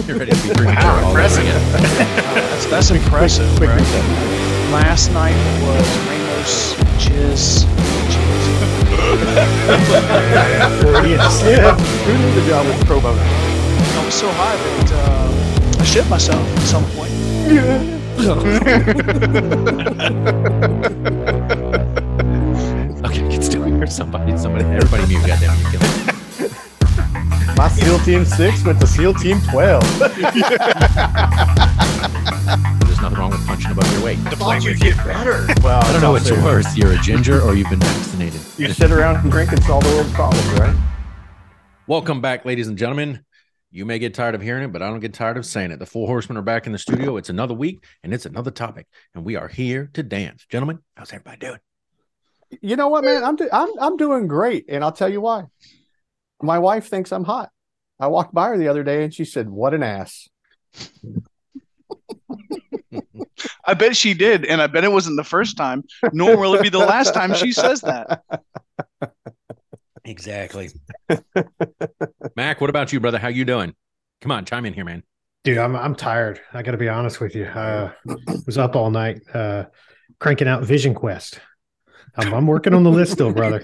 You're ready to be premature Wow, impressive. That's, that's impressive. Quick right? reset. Last night was Ramos Jizz. Yes. Yeah. Who knew the job was pro bono? I was so high that uh, I shit myself at some point. Okay, get still here. Somebody, somebody, everybody mute. Goddamn, you kill me. My SEAL Team 6 went to SEAL Team 12. There's nothing wrong with punching above your weight. The punches get Well, I don't know what's worse. You're a ginger or you've been vaccinated. You sit around and drink and solve the world's problems, right? Welcome back, ladies and gentlemen. You may get tired of hearing it, but I don't get tired of saying it. The Four Horsemen are back in the studio. It's another week and it's another topic, and we are here to dance. Gentlemen, how's everybody doing? You know what, man? I'm, do- I'm I'm doing great, and I'll tell you why. My wife thinks I'm hot. I walked by her the other day, and she said, "What an ass." I bet she did, and I bet it wasn't the first time, nor will it be the last time she says that. Exactly. Mac, what about you, brother? How you doing? Come on, chime in here, man. Dude, I'm I'm tired. I got to be honest with you. Uh, was up all night uh, cranking out Vision Quest. I'm, I'm working on the list still, brother.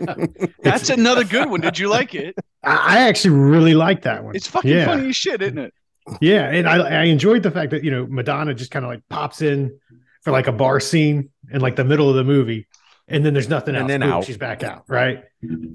That's another good one. Did you like it? I, I actually really like that one. It's fucking yeah, funny as shit, isn't it? Yeah, and I I enjoyed the fact that you know Madonna just kind of like pops in for like a bar scene in like the middle of the movie, and then there's nothing And else. then Boom, out. she's back out, right?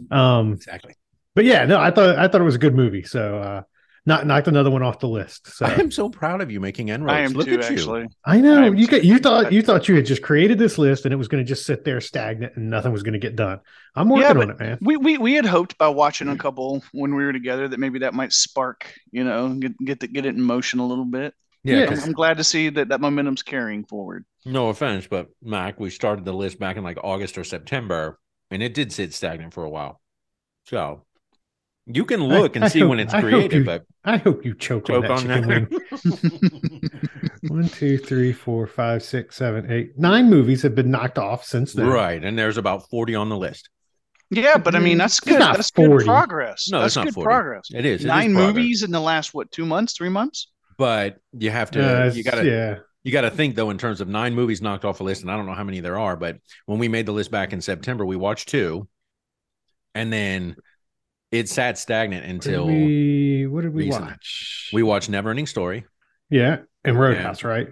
Um, Exactly. but yeah, no, I thought I thought it was a good movie. So uh, not knocked another one off the list. So I am so proud of you making inroads. I am Look too, at you. actually. I know I'm you got, you thought you thought you had just created this list and it was going to just sit there stagnant and nothing was going to get done. I'm working Yeah, on it, man. We, we we had hoped by watching a couple when we were together that maybe that might spark, you know, get get the, get it in motion a little bit. Yeah, Yeah. I'm, 'cause I'm glad to see that that momentum's carrying forward. no offense, but Mac, we started the list back in like August or September, and it did sit stagnant for a while. So you can look and I see hope- when it's I created, you- but I hope you choke, choke on on that chicken that. One, two, three, four, five, six, seven, eight, nine movies have been knocked off since then. right. And there's about 40 on the list. Yeah, but I mean that's good. not That's 40. good progress. No, that's it's not good 40. progress. It is. it is Nine progress. movies in the last what two months, three months? but you have to Uh, you gotta yeah. you gotta think though in terms of nine movies knocked off a list and i don't know how many there are but when we made the list back in september we watched two and then it sat stagnant What did until we, we what did we recently. watch? watched never ending story yeah, and Roadhouse, right?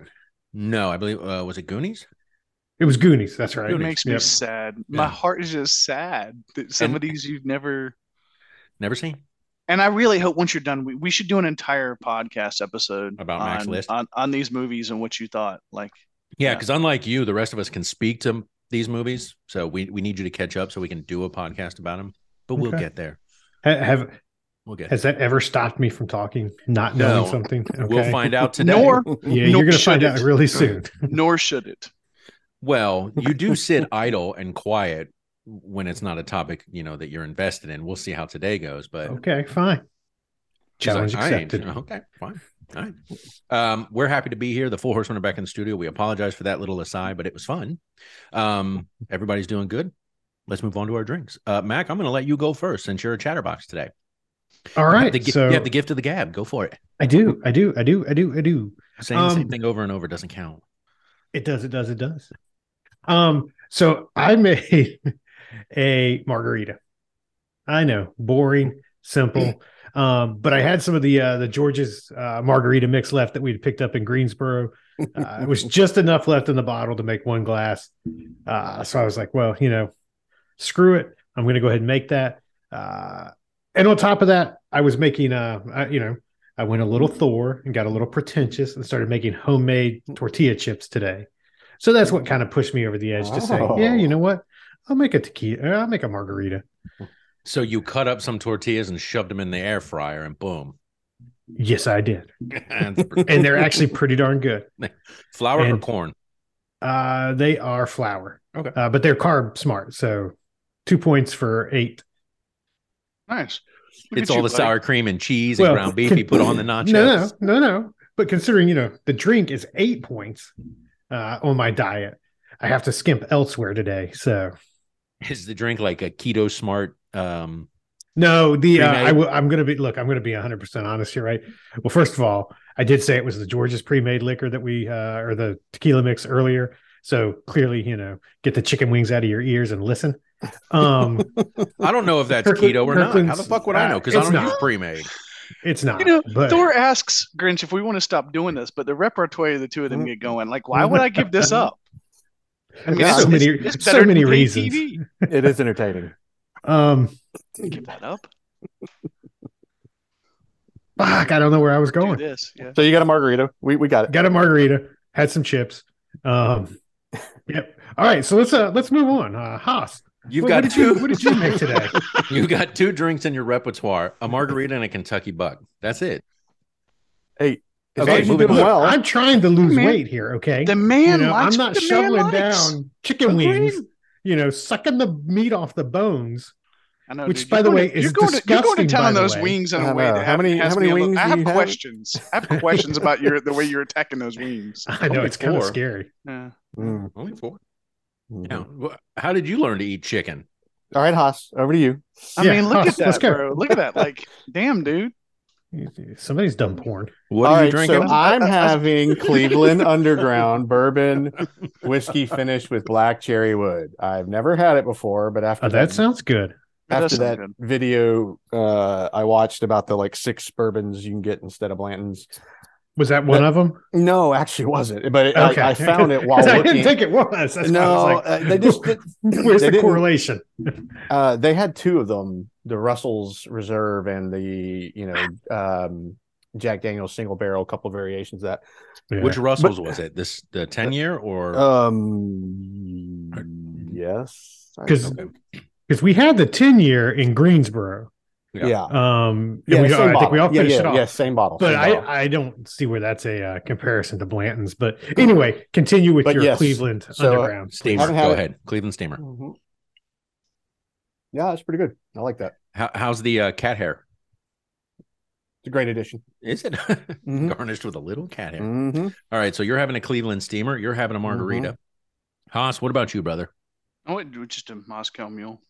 no i believe uh, was it goonies It was Goonies. That's right. It makes me Yep. sad. My Yeah. heart is just sad that some And- of these you've never. never seen And I really hope once you're done, we, we should do an entire podcast episode About Mac's on, list? on on these movies and what you thought. Like, yeah Yeah. because unlike you the rest of us can speak to these movies so we, we need you to catch up so we can do a podcast about them but we'll Okay. get there Ha- Have we'll get has that ever stopped me from talking, not No. knowing something? we'll find out today nor Yeah, nor you're gonna should find out it. really soon. nor should it. Well, you do sit idle and quiet when it's not a topic, you know, that you're invested in. We'll see how today goes, but Okay, fine. She's like, Challenge "I accepted. Okay, fine. All right. Um, we're happy to be here. The full Horsemen are back in the studio. We apologize for that little aside, but it was fun. Um, everybody's doing good. Let's move on to our drinks. Uh, Mac, I'm going to let you go first since you're a chatterbox today. All right. You have the, gi- so you have the gift of the gab. Go for it. I do, I do, I do, I do, I do. Saying the same Um, thing over and over doesn't count. It does, it does, it does. Um, so I made a margarita. I know, boring, simple. Um, but I had some of the uh the George's uh margarita mix left that we'd picked up in Greensboro. Uh, it was just enough left in the bottle to make one glass. Uh, so I was like, well, you know, screw it. I'm going to go ahead and make that. Uh, and on top of that, I was making, uh, I, you know, I went a little Thor and got a little pretentious and started making homemade tortilla chips today. So that's what kind of pushed me over the edge to say, yeah, you know what? I'll make a tequila. I'll make a margarita. So you cut up some tortillas and shoved them in the air fryer, and boom. Yes, I did. And And they're actually pretty darn good. flour or corn? Uh, they are flour. Okay. Uh, but they're carb smart. So two points for eight. Nice. Look It's all you, the buddy. sour cream and cheese and ground beef you put on the nachos. No, no, no, no. But considering, you know, the drink is eight points uh, on my diet, I have to skimp elsewhere today. So Is the drink like a keto smart um No, the uh, I w- I'm gonna be look. I'm gonna be 100 percent honest here, right? Well, first of all, I did say it was the George's pre-made liquor that we uh, or the tequila mix earlier. So clearly, you know, get the chicken wings out of your ears and listen. Um, I don't know if that's Kirkland- keto or not. How the fuck would I know? Because I don't not. use pre-made. it's not. You know, but Thor asks Grinch if we want to stop doing this, but the repertoire of the two of them get going. Like, why would I give this up? I mean, Yeah, it's, so many, it's, it's so many reasons. TV. It is entertaining. Um, Give that up. fuck, I don't know where I was going. this. Yeah. So you got a margarita. We we got it. Got a margarita, had some chips. Um, yep. All right, so let's uh let's move on. Uh, Haas, You've what, got what two. you what did you make today? You've got two drinks in your repertoire: a margarita and a Kentucky Buck. That's it. Hey, as Okay, long as you moving do well. I'm trying to lose Man. weight here. Okay, The man You know, I'm not what the man shoveling down chicken Agreed. wings. You know, sucking the meat off the bones. I know, Which, dude. by the way, to- is you're going, to, you're going to disgusting, town by on the those way. wings in I a way know. that How many- how many a little- wings I have you have? questions. I have questions about your the way you're attacking those wings. I know Only it's kind of scary. Yeah. Mm. Only 4 Mhm. Now, wh- how did you learn to eat chicken? All right, Haas, over to you. I Yeah, mean, look let's- at that, bro. Look at that. Like, damn, dude. Somebody's done porn. What All are you drinking? so I'm having Cleveland Underground bourbon whiskey finished with black cherry wood. I've never had it before, but after Oh, that sounds good. That after that good. video uh, I watched about the like six bourbons you can get instead of Blanton's. Was that one of them? No, actually, wasn't. But it, Okay, I, I found it while I looking. didn't think it was. That's why I no, was like, uh, they just did, where's they the correlation? uh, they had two of them: the Russell's Reserve and the you know um, Jack Daniel's single barrel. A couple variations of that. Yeah. Which Russells was it? This the ten year or Um, yes, I 'Cause- don't- because we had the 10 year in Greensboro. Yeah. yeah, Um, yeah, we, same I think we all yeah, finished yeah, it off. yeah, same bottle. But same I, bottle. I don't see where that's a uh, comparison to Blanton's. But anyway, continue with But your yes, Cleveland so, uh, Underground. steamer? Go it. ahead, Cleveland steamer. Mhm. Yeah, it's pretty good. I like that. How, how's the uh, cat hair? It's a great addition. Is it Mhm. garnished with a little cat hair? Mhm. All right, so you're having a Cleveland steamer. You're having a margarita. Haas, what about you, brother? I went with just a Moscow Mule.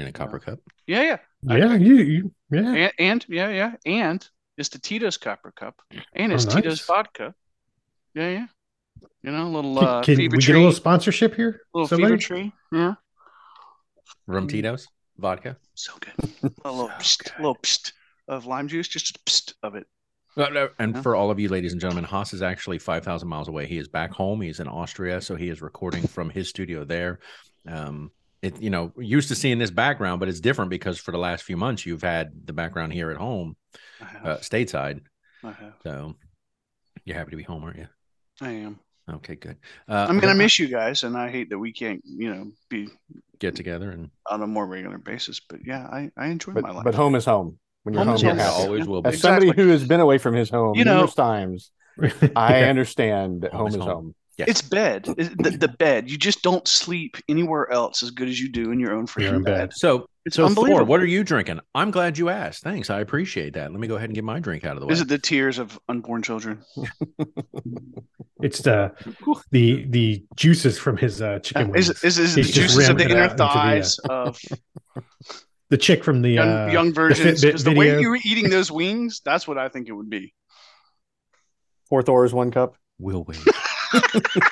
In a copper cup. Yeah, yeah. Yeah, you, you yeah. And, and yeah, yeah. And it's the Tito's Copper Cup. And it's Oh, Tito's vodka. Yeah, yeah. You know, a little Can, uh, can we fever get a little sponsorship here? little Somebody? fever tree. Yeah. Rum Tito's vodka. So good. A little So pst, good. little pst of lime juice, just a pst of it. Uh, And Yeah. for all of you, ladies and gentlemen, Haas is actually 5,000 miles away. He is back home. He's in Austria, so he is recording from his studio there. Um, it, you know, used to seeing this background, but it's different because for the last few months, you've had the background here at home, I have. uh, stateside. I have. So you're happy to be home, aren't you? I am. Okay, good. Uh, I mean, I we're- miss you guys, and I hate that we can't, you know, be get together and on a more regular basis. But yeah, I, I enjoy But my life. but home is home. When you're Home home, is you're home. yeah, always will be. As somebody Exactly. who has been away from his home You know- numerous times, I understand that Home home is is home. Home. Yes. It's bed. The, the bed. You just don't sleep anywhere else as good as you do in your own Your freaking own bed. bed. So, It's so Thor, what are you drinking? I'm glad you asked. Thanks, I appreciate that. Let me go ahead and get my drink out of the way. Is it the tears of unborn children? It's the the the juices from his uh, chicken wings. it, is, is it He's the just juices of the ramming it inner out into the, uh, thighs of the chick from the young, uh, young versions? Fitbit Because the way you were eating those wings, that's what I think it would be. Four Thors, one cup. We'll wait.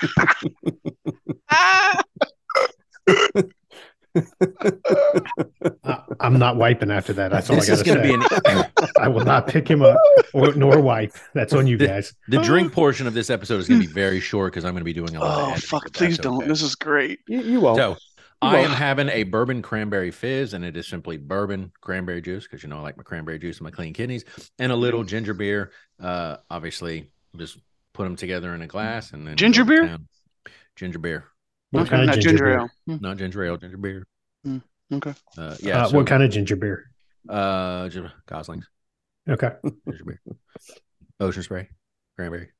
I- I'm not wiping after that. That's all this I is got to going to say. be an I will not pick him up or nor wipe. That's on you guys. the drink portion of this episode is going to be very short because I'm going to be doing a lot. of Oh editing, fuck! Please don't. okay. This is great. You, you won't. So I am won't. having a bourbon cranberry fizz, and it is simply bourbon cranberry juice because you know I like my cranberry juice and my clean kidneys, and a little ginger beer. Uh, obviously, just put them together in a glass and then Ginger beer? town. Ginger beer, What Okay, kind of not ginger, ginger ale. Hmm, not ginger ale, ginger beer. Okay. Uh, yeah. uh, so, what kind of ginger beer? Uh, Goslings Okay. ginger beer, ocean spray, cranberry.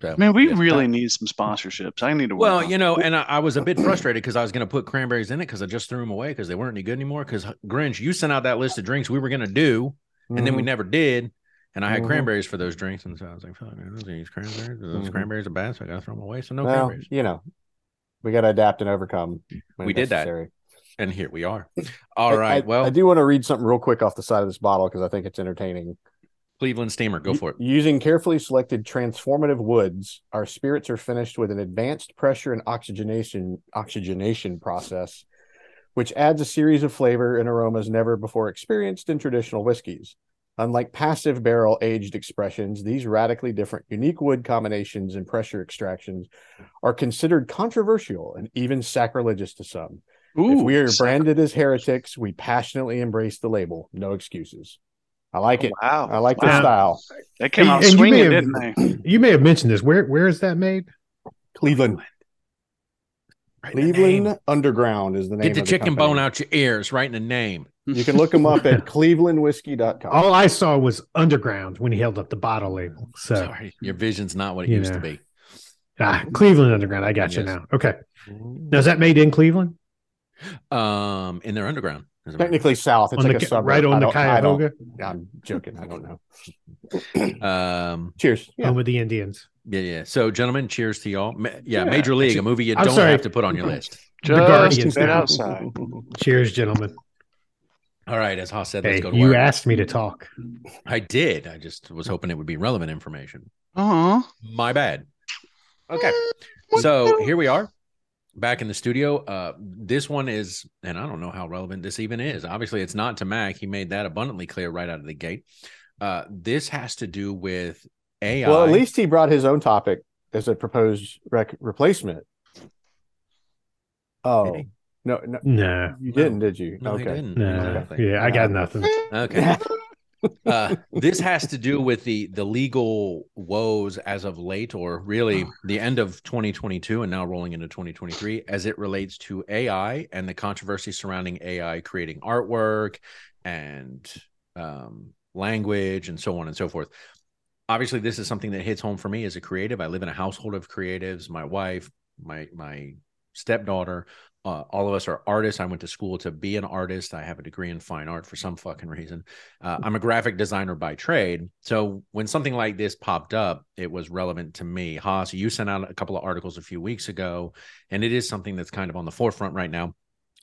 So, Man, we yes, really that- need some sponsorships. I need to. work Well, on you know, and I, I was a bit frustrated because I was going to put cranberries in it because I just threw them away because they weren't any good anymore. Because Grinch, you sent out that list of drinks we were going to do, and then we Mhm. never did. And I had Mhm. cranberries for those drinks, and so I was like, "Fuck, man, those are these cranberries. Those Mhm. cranberries are bad, so I got to throw them away. So no well, cranberries." you know, we got to adapt and overcome. We did that. And here we are. All I- right. I, well, I do want to read something real quick off the side of this bottle because I think it's entertaining. Cleveland Steamer, go for it. Using carefully selected transformative woods, our spirits are finished with an advanced pressure and oxygenation oxygenation process, which adds a series of flavor and aromas never before experienced in traditional whiskeys. Unlike passive barrel aged expressions, these radically different unique wood combinations and pressure extractions are considered controversial and even sacrilegious to some. if we are branded as heretics, we passionately embrace the label. No excuses. I like it. Wow. I like the style. They came out And you may swinging, have- didn't they? You may have mentioned this. Where where is that made? Cleveland. Right Cleveland. Underground is the name Get the of chicken company. bone out your ears, right in the name. You can look them up at clevelandwhiskey.com. All I saw was underground when he held up the bottle label. So Sorry, your vision's not what it You used to be. ah, Cleveland Underground. I got you now. Okay. Now is that made in Cleveland? Um, in their underground. as a Technically south. It's on like the, a suburb. right on the don't- Cuyahoga. I'm joking. I don't know. Um, Cheers. Yeah. home with the Indians. Yeah, yeah. So, gentlemen, cheers to y'all. Ma- yeah, Yeah. Major League, a movie you I'm don't sorry. have to put on your list. The Just Guardians get outside. Cheers, gentlemen. All right, as Haas said, let's go to you work. asked me to talk. I did. I just was hoping it would be relevant information. Uh-huh. My bad. Okay. So here we are back in the studio. Uh, this one is, and I don't know how relevant this even is. Obviously, it's not to Mac. He made that abundantly clear right out of the gate. Uh, this has to do with AI. Well, at least he brought his own topic as a proposed rec- replacement. Oh, Did no, no, No, you didn't, did you? No, he okay. didn't. no. Exactly. Yeah, I got nothing. Okay. uh, this has to do with the the legal woes as of late, or really the end of 2022 and now rolling into 2023, as it relates to AI and the controversy surrounding AI creating artwork and um, language and so on and so forth. Obviously, this is something that hits home for me as a creative. I live in a household of creatives. My wife, my my stepdaughter, uh, all of us are artists. I went to school to be an artist. I have a degree in fine art for some fucking reason. Uh, I'm a graphic designer by trade. So when something like this popped up, it was relevant to me. Haas, you sent out a couple of articles a few weeks ago, and it is something that's kind of on the forefront right now.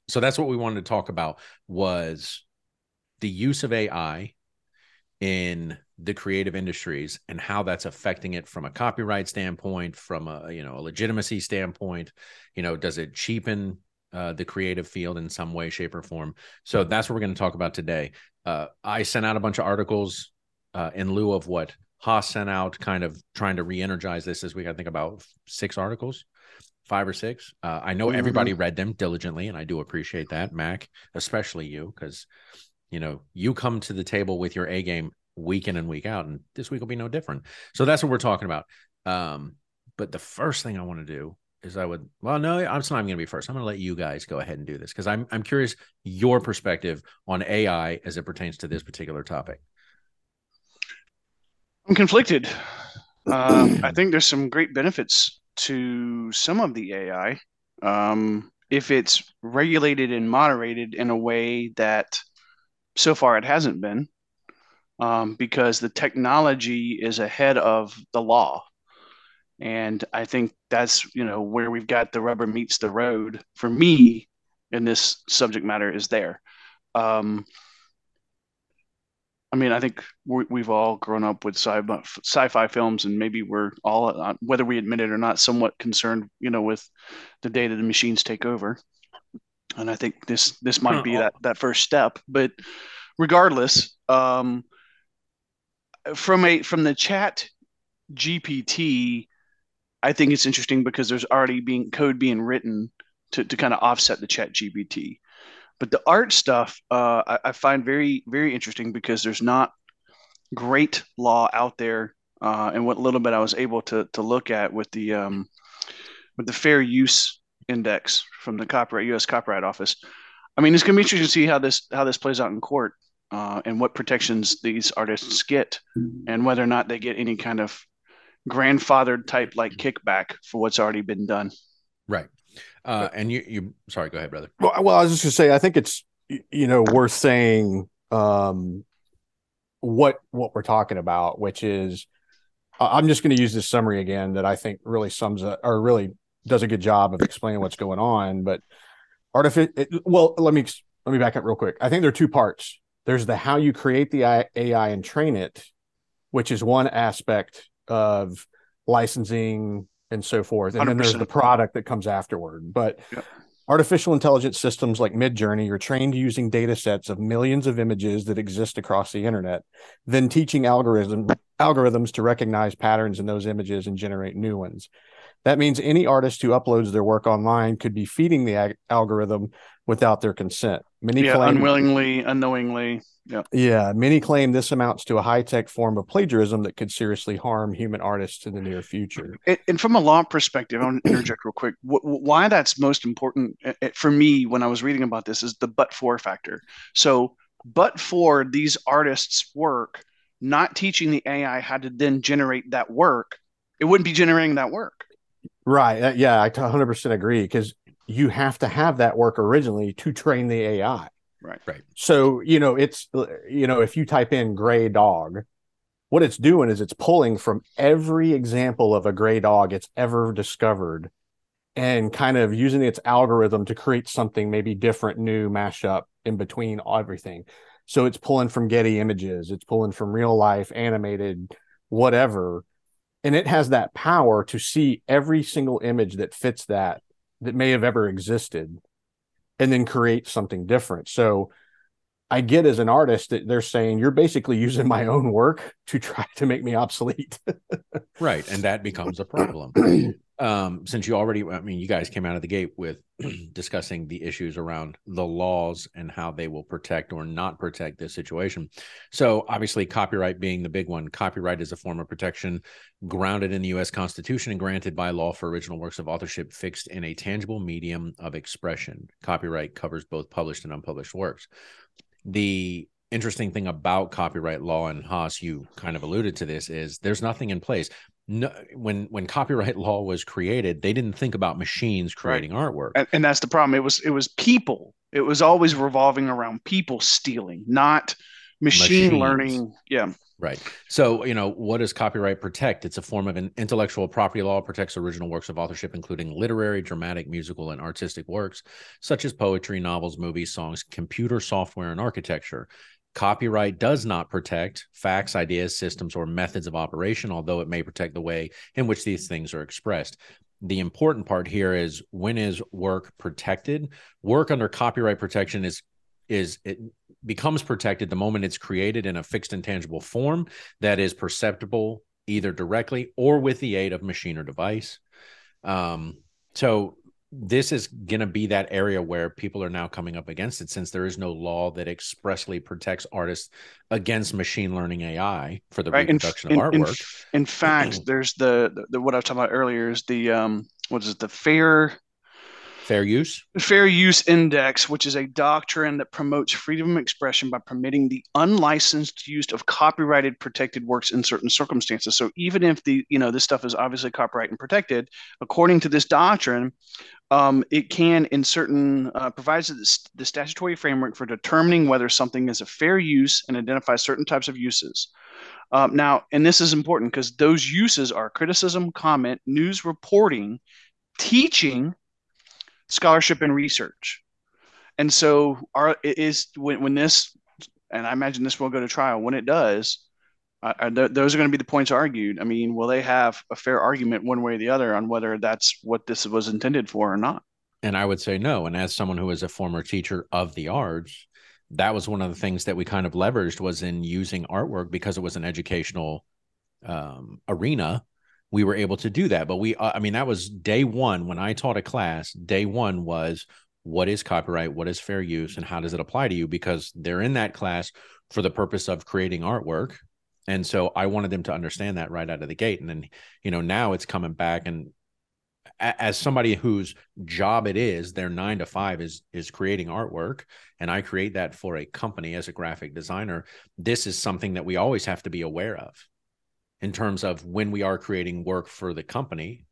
So that's what we wanted to talk about was the use of AI in the creative industries and how that's affecting it from a copyright standpoint, from a you know a legitimacy standpoint. You know, does it cheapen uh, the creative field in some way, shape, or form? So that's what we're going to talk about today. Uh, I sent out a bunch of articles uh, in lieu of what Haas sent out, kind of trying to re-energize this this week. I think about six articles, five or six. Uh, I know Mhm. everybody read them diligently, and I do appreciate that, Mac, especially you, because you know you come to the table with your A game week in and week out, and this week will be no different. So that's what we're talking about. Um, but the first thing I want to do is I would well no I'm not going to be first. I'm going to let you guys go ahead and do this because I'm I'm curious your perspective on AI as it pertains to this particular topic. I'm conflicted. Um, I think there's some great benefits to some of the AI um, if it's regulated and moderated in a way that so far it hasn't been, um, because the technology is ahead of the law. And I think that's you know where we've got the rubber meets the road for me in this subject matter is there. Um, I mean, I think we, we've all grown up with sci- sci-fi films, and maybe we're all, uh, whether we admit it or not, somewhat concerned, you know, with the day that the machines take over. And I think this this might be that that first step. But regardless, um, from a from the Chat GPT, I think it's interesting because there's already being code being written to to kind of offset the Chat GPT. But the art stuff, uh, I, I find very, very interesting because there's not great law out there. Uh, and what little bit I was able to to look at with the um, with the fair use index from the copyright U.S. Copyright Office. I mean, it's going to be interesting to see how this how this plays out in court uh, and what protections these artists get, and whether or not they get any kind of grandfathered type like kickback for what's already been done. Right. Uh, and you you sorry, go ahead, brother. Well, well, I was just gonna say, I think it's you know worth saying um, what what we're talking about, which is I- I'm just going to use this summary again that I think really sums up or really does a good job of explaining what's going on. But artificial. Well, let me let me back up real quick. I think there are two parts. There's the how you create the AI and train it, which is one aspect of licensing and so forth, and 100%. then there's the product that comes afterward. But yep. Artificial intelligence systems like Midjourney are trained using data sets of millions of images that exist across the internet, then teaching algorithm, algorithms to recognize patterns in those images and generate new ones. That means any artist who uploads their work online could be feeding the ag- algorithm without their consent. Many yeah, claim, unwillingly, unknowingly. Yeah. Yeah. Many claim this amounts to a high tech form of plagiarism that could seriously harm human artists in the near future. And, and from a law perspective, I want to interject real quick. why that's most important eh, eh, for me when I was reading about this is the but for factor. So, but for these artists' work, not teaching the AI how to then generate that work, it wouldn't be generating that work. Right. Uh, yeah, I 100% agree because you have to have that work originally to train the AI. Right. Right. So, you know, it's, you know, if you type in gray dog, what it's doing is it's pulling from every example of a gray dog it's ever discovered and kind of using its algorithm to create something maybe different, new, mashup in between everything. So it's pulling from Getty images, it's pulling from real life, animated, whatever. And it has that power to see every single image that fits that that may have ever existed and then create something different. So I get as an artist that they're saying you're basically using my own work to try to make me obsolete. right. And that becomes a problem. um, since you already, I mean, you guys came out of the gate with discussing the issues around the laws and how they will protect or not protect this situation. So, obviously, copyright being the big one. Copyright is a form of protection grounded in the U.S. Constitution and granted by law for original works of authorship fixed in a tangible medium of expression. Copyright covers both published and unpublished works. The interesting thing about copyright law and Haas, you kind of alluded to this, is there's nothing in place no, when when copyright law was created, they didn't think about machines creating right. artwork, and, and, that's the problem. It was it was people. It was always revolving around people stealing, not machine Machines. learning. Yeah, right. So you know what does copyright protect? It's a form of an intellectual property law. Protects original works of authorship, including literary, dramatic, musical, and artistic works such as poetry, novels, movies, songs, computer software, and architecture. Copyright does not protect facts, ideas, systems, or methods of operation, although it may protect the way in which these things are expressed. The important part here is when is work protected? Work under copyright protection is is it becomes protected the moment it's created in a fixed and tangible form that is perceptible either directly or with the aid of machine or device. Um, so this is going to be that area where people are now coming up against it since there is no law that expressly protects artists against machine learning AI for the right. reproduction in, of in, artwork. In, in fact, there's the, the, the, what I was talking about earlier is the um what is it the fair Fair use? Fair Use Index, which is a doctrine that promotes freedom of expression by permitting the unlicensed use of copyrighted protected works in certain circumstances. So even if the, you know, this stuff is obviously copyright and protected, according to this doctrine, um, it can, in certain, uh, provides the, the statutory framework for determining whether something is a fair use and identifies certain types of uses. Um, now, and this is important because those uses are criticism, comment, news reporting, teaching, scholarship and research. And so our it is when, when this and I imagine this will go to trial when it does th- those are going to be the points argued. I mean, will they have a fair argument one way or the other on whether that's what this was intended for or not? And I would say no. And as someone who is a former teacher of the arts, that was one of the things that we kind of leveraged was in using artwork because it was an educational um, arena we were able to do that. But we, uh, I mean, that was day one when I taught a class. Day one was what is copyright, what is fair use, and how does it apply to you? Because they're in that class for the purpose of creating artwork. And so I wanted them to understand that right out of the gate. And then, you know, now it's coming back and as somebody whose job it is their nine to five is is creating artwork and i create that for a company as a graphic designer this is something that we always have to be aware of in terms of when we are creating work for the company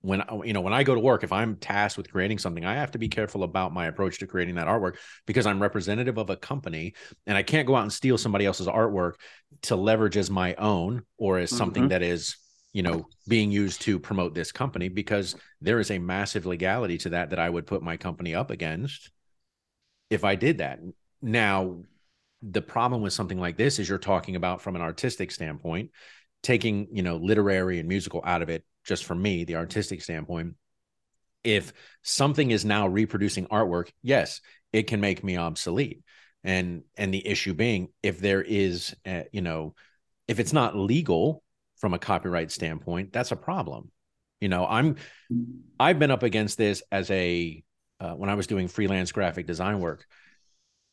when you know when i go to work if i'm tasked with creating something i have to be careful about my approach to creating that artwork because i'm representative of a company and i can't go out and steal somebody else's artwork to leverage as my own or as something mm-hmm. that is you know being used to promote this company because there is a massive legality to that that I would put my company up against if I did that. Now, the problem with something like this is you're talking about from an artistic standpoint, taking, you know, literary and musical out of it, just from me, the artistic standpoint. If something is now reproducing artwork, yes, it can make me obsolete. And and the issue being if there is, a, you know, if it's not legal from a copyright standpoint, that's a problem. You know, I'm I've been up against this as a uh, when I was doing freelance graphic design work,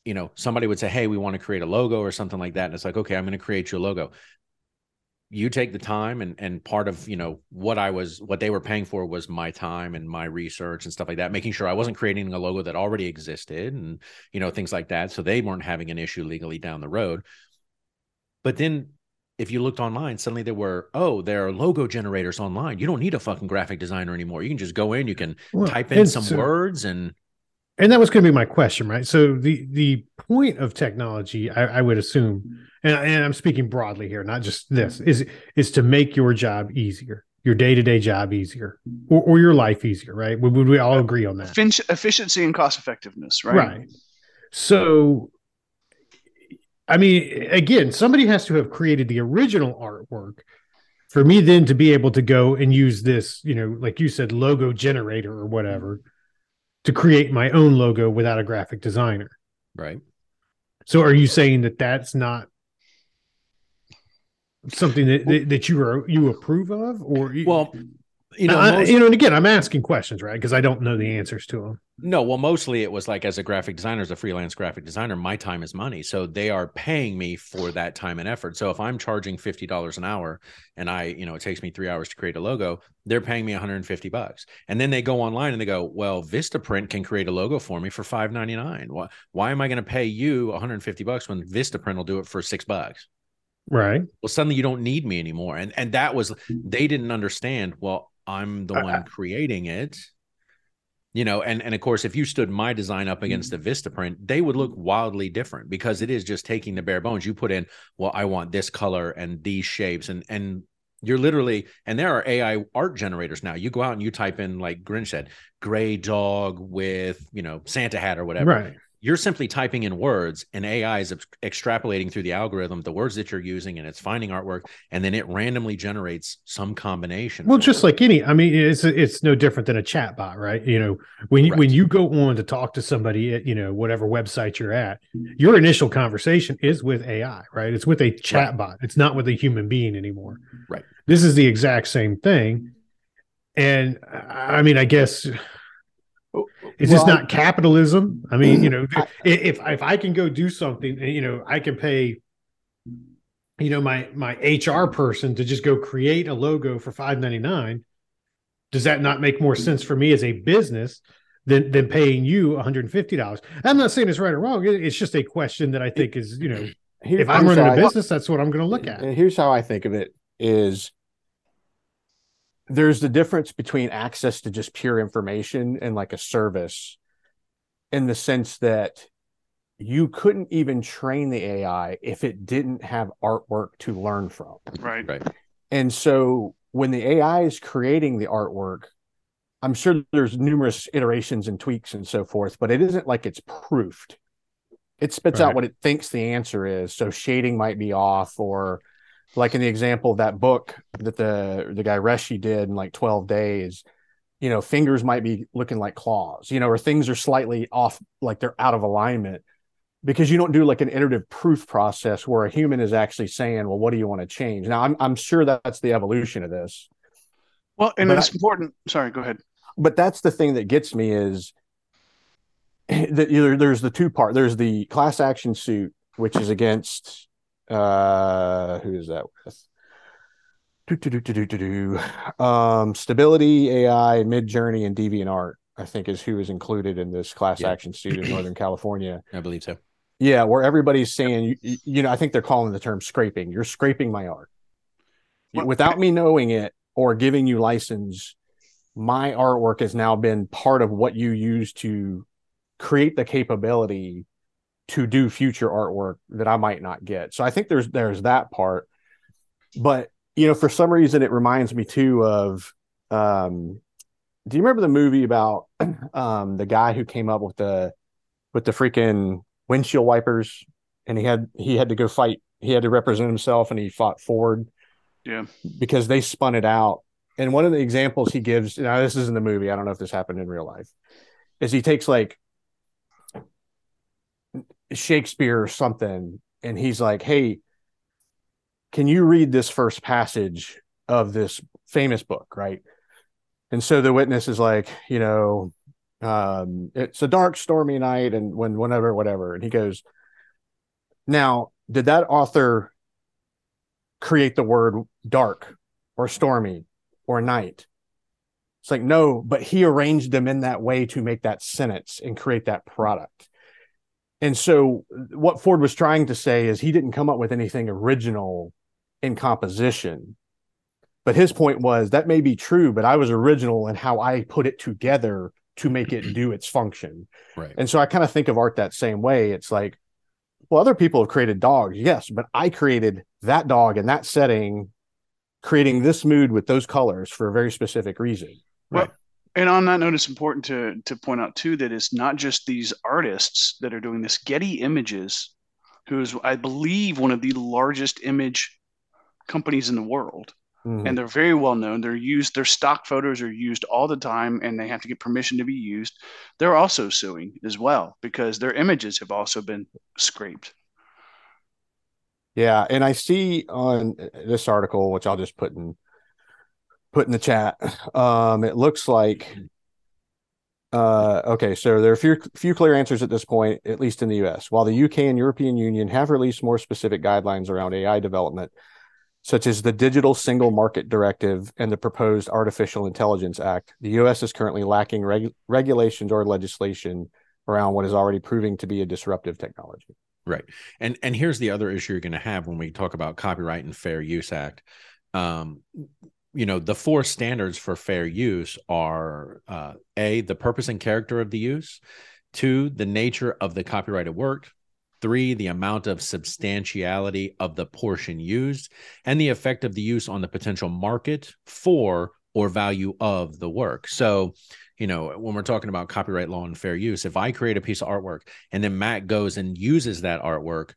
you know, somebody would say, Hey, we want to create a logo or something like that. And it's like, okay, I'm going to create your logo. You take the time and and part of, you know, what I was what they were paying for was my time and my research and stuff like that, making sure I wasn't creating a logo that already existed and, you know, things like that. So they weren't having an issue legally down the road. But then if you looked online, suddenly there were, oh, there are logo generators online. You don't need a fucking graphic designer anymore. You can just go in, you can well, type in some so, words and and that was going to be my question, right? So the the point of technology, I, I would assume, and, and I'm speaking broadly here, not just this, is is to make your job easier, your day to day job easier, or, or your life easier, right? Would, would we all agree on that? Efficiency and cost effectiveness, right? Right. So I mean, again, somebody has to have created the original artwork for me then to be able to go and use this, you know, like you said, logo generator or whatever to create my own logo without a graphic designer. Right. So are you saying that that's not something that, that, you are you approve of or you, well you know, I, most, you know, and again, I'm asking questions, right? Because I don't know the answers to them. No, well, mostly it was like as a graphic designer, as a freelance graphic designer, my time is money. So they are paying me for that time and effort. So if I'm charging fifty dollars an hour, and I, you know, it takes me three hours to create a logo, they're paying me 150 bucks. And then they go online and they go, well, Vistaprint can create a logo for me for 5.99. Why? Why am I going to pay you 150 bucks when Vistaprint will do it for six bucks? Right. Well, suddenly you don't need me anymore. And and that was they didn't understand. Well, I'm the uh, one uh. creating it. You know, and and of course, if you stood my design up mm-hmm. against the Vista print, they would look wildly different because it is just taking the bare bones. You put in, well, I want this color and these shapes, and and you're literally, and there are AI art generators now. You go out and you type in, like Grinch said, gray dog with you know Santa hat or whatever. Right you're simply typing in words and AI is extrapolating through the algorithm the words that you're using and it's finding artwork and then it randomly generates some combination. Well, just like any, I mean, it's it's no different than a chat bot, right? You know, when you, right. when you go on to talk to somebody at you know whatever website you're at, your initial conversation is with AI, right? It's with a chat right. bot. It's not with a human being anymore. Right. This is the exact same thing. And I mean, I guess is well, this not I, capitalism? I mean, you know, I, if if I can go do something, eh, you know, I can pay, you know, my my HR person to just go create a logo for five ninety nine. Does that not make more sense for me as a business than than paying you one hundred and fifty dollars? I'm not saying it's right or wrong. It's just a question that I think is, you know, if I'm running a business, that's what I'm going to look at. And here's how I think of it: is there's the difference between access to just pure information and like a service in the sense that you couldn't even train the AI if it didn't have artwork to learn from. Right. Right. And so when the AI is creating the artwork, I'm sure there's numerous iterations and tweaks and so forth, but it isn't like it's proofed. It spits right. out what it thinks the answer is. So shading might be off or like in the example of that book that the the guy Reshi did in like 12 days, you know, fingers might be looking like claws, you know, or things are slightly off, like they're out of alignment because you don't do like an iterative proof process where a human is actually saying, well, what do you want to change? Now, I'm, I'm sure that's the evolution of this. Well, and but it's I, important. Sorry, go ahead. But that's the thing that gets me is that either there's the two part, there's the class action suit, which is against uh, who is that with? Do, do, do, do, do, do. Um, Stability AI, Midjourney, and DeviantArt, I think, is who is included in this class yeah. action suit in Northern California. I believe so. Yeah, where everybody's saying, you, you know, I think they're calling the term scraping. You're scraping my art. Well, Without me knowing it or giving you license, my artwork has now been part of what you use to create the capability to do future artwork that I might not get. So I think there's there's that part. But you know, for some reason, it reminds me too of. Um, do you remember the movie about um, the guy who came up with the with the freaking windshield wipers, and he had he had to go fight. He had to represent himself, and he fought Ford. Yeah, because they spun it out. And one of the examples he gives, now this is in the movie. I don't know if this happened in real life. Is he takes like Shakespeare or something, and he's like, "Hey, can you read this first passage of this famous book, right?" And so the witness is like, you know, um, it's a dark, stormy night, and when whenever, whatever, and he goes, "Now, did that author create the word dark or stormy or night?" It's like, no, but he arranged them in that way to make that sentence and create that product. And so, what Ford was trying to say is he didn't come up with anything original in composition. But his point was that may be true, but I was original in how I put it together to make it do its function. Right. And so I kind of think of art that same way. It's like, well, other people have created dogs, yes, but I created that dog in that setting, creating this mood with those colors for a very specific reason. Well, and on that note, it's important to to point out too that it's not just these artists that are doing this. Getty Images, who is I believe one of the largest image companies in the world, Mhm. and they're very well known. They're used. Their stock photos are used all the time, and they have to get permission to be used. They're also suing as well because their images have also been scraped. Yeah, and I see on this article, which I'll just put in put in the chat. Um, it looks like uh, okay, so there are few few clear answers at this point, at least in the U.S. While the UK and European Union have released more specific guidelines around AI development, such as the Digital Single Market Directive and the proposed Artificial Intelligence Act, the U.S. is currently lacking reg- regulations or legislation around what is already proving to be a disruptive technology. Right. And and here's the other issue you're going to have when we talk about copyright and fair use act. Um, you know, the four standards for fair use are uh, a the purpose and character of the use, two the nature of the copyrighted work, three the amount of substantiality of the portion used, and the effect of the use on the potential market for or value of the work. So you know, when we're talking about copyright law and fair use, if I create a piece of artwork and then Matt goes and uses that artwork,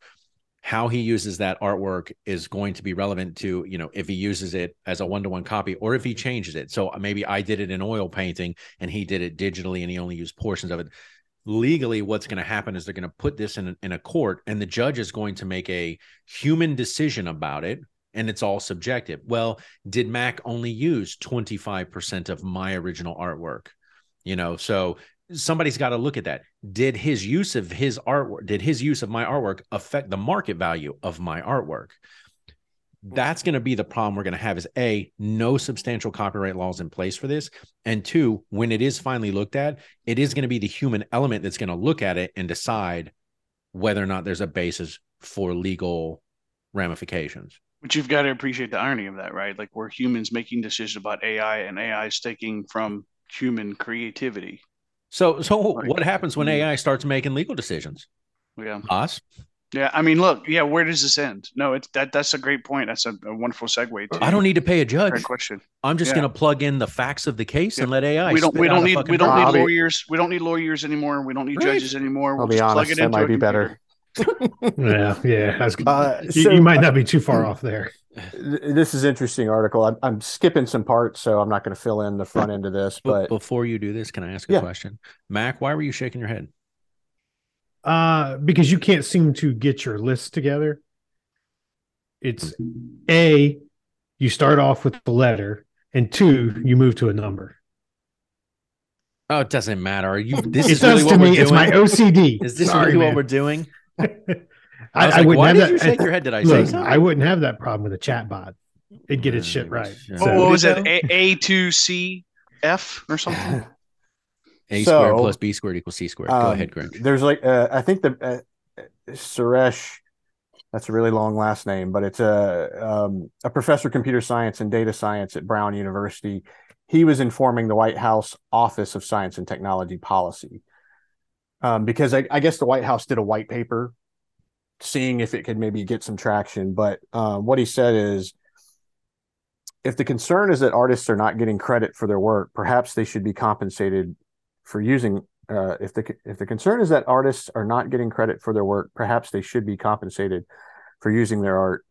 how he uses that artwork is going to be relevant to, you know, if he uses it as a one to one copy or if he changes it. So uh, maybe I did it in oil painting and he did it digitally and he only used portions of it. Legally, what's going to happen is they're going to put this in, in a court and the judge is going to make a human decision about it and it's all subjective. Well, did Mac only use 25% of my original artwork? you know so somebody's got to look at that did his use of his artwork did his use of my artwork affect the market value of my artwork that's going to be the problem we're going to have is a no substantial copyright laws in place for this and two when it is finally looked at it is going to be the human element that's going to look at it and decide whether or not there's a basis for legal ramifications But you've got to appreciate the irony of that, right? Like we're humans making decisions about AI, and AI is taking from human creativity. So so Like- what happens when ai starts making legal decisions Yeah, us yeah. I mean, look, yeah. Where does this end? No, it's that. That's a great point. That's a, a wonderful segue. To i don't need to pay a judge Great question. I'm just Yeah. going to plug in the facts of the case and let AI. we don't. We don't need. We don't verdict. I'll need lawyers. We don't need lawyers anymore. We don't need Right. judges anymore. I'll We'll be honest, plug it that might be computer. better. Yeah, yeah. That's, Uh, you, so- you might not be too far off there. Th- This is interesting article. I'm, I'm skipping some parts, so I'm not going to fill in the front end of this. But But before you do this, can I ask a Yeah. question, Mac? Why were you shaking your head? Uh, because you can't seem to get your list together. It's A, you start off with the letter, and two, you move to a number. Oh, it doesn't matter. Are you? This it is really does what to we're me. It's my OCD. Is this Sorry, really what man. we're doing? I, I, was I like, wouldn't why have did that. you shake your head? Did I say something? I wouldn't have that problem with a chat bot. It'd get its shit right. yeah. So- What, what was Did it? A two C F or something? A So, squared plus B squared equals C squared. Go um, ahead, Grinch. There's like uh, I think the uh, Suresh. That's a really long last name, but it's a um, a professor of computer science and data science at Brown University. He was informing the White House Office of Science and Technology Policy um, because I, I guess the White House did a white paper, seeing if it could maybe get some traction. But uh, what he said is if the concern is that artists are not getting credit for their work, perhaps they should be compensated for using. Uh, if the if the concern is that artists are not getting credit for their work, perhaps they should be compensated for using their art.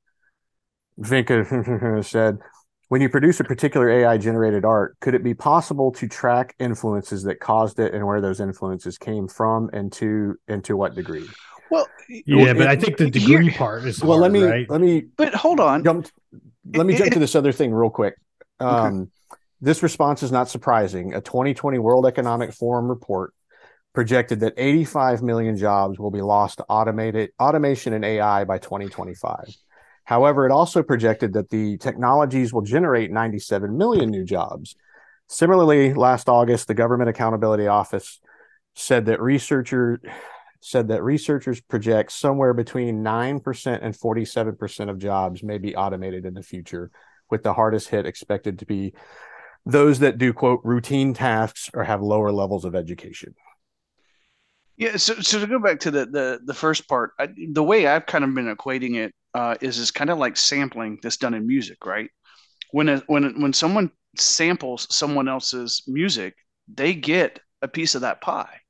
Vinka said, "When you produce a particular AI generated art, could it be possible to track influences that caused it and where those influences came from, and to and to what degree?" Well, Yeah, but I think the degree Here- part is Well, hard, let me right? let me but hold on. jump let me It- jump it- to this other thing real quick. Um, This response is not surprising. A 2020 World Economic Forum report projected that 85 million jobs will be lost to automated automation and AI by 2025. However, it also projected that the technologies will generate 97 million new jobs. Similarly, last August, the Government Accountability Office said that researcher said that researchers project somewhere between 9% and 47% of jobs may be automated in the future, with the hardest hit expected to be those that do quote routine tasks or have lower levels of education. Yeah, so so to go back to the the the first part, I, the way I've kind of been equating it uh, is kind of like sampling that's done in music, right? When a, when when someone samples someone else's music, they get a piece of that pie.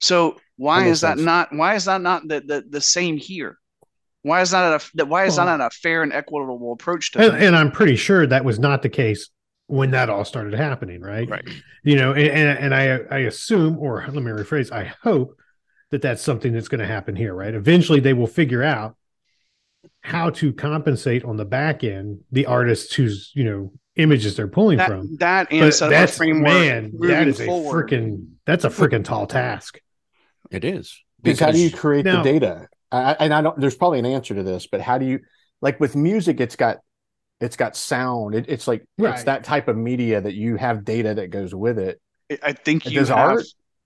So why That is that sense. not why is that not the the, the same here? Why is that a that why is that not a fair and equitable approach to and, and I'm pretty sure that was not the case when that all started happening, right? Right. You know, and and, and I I assume, or let me rephrase, I hope that that's something that's going to happen here, right? Eventually, they will figure out how to compensate on the back end the artists whose you know images they're pulling that from. that and that's framework man, that moving a freaking that's a freaking tall task. It is. Because how do you create Now- the data? I, and I don't. There's probably an answer to this, but how do you like with music? It's got it's got sound. It, it's like it's that type of media that you have data that goes with it. I think you Does have. art?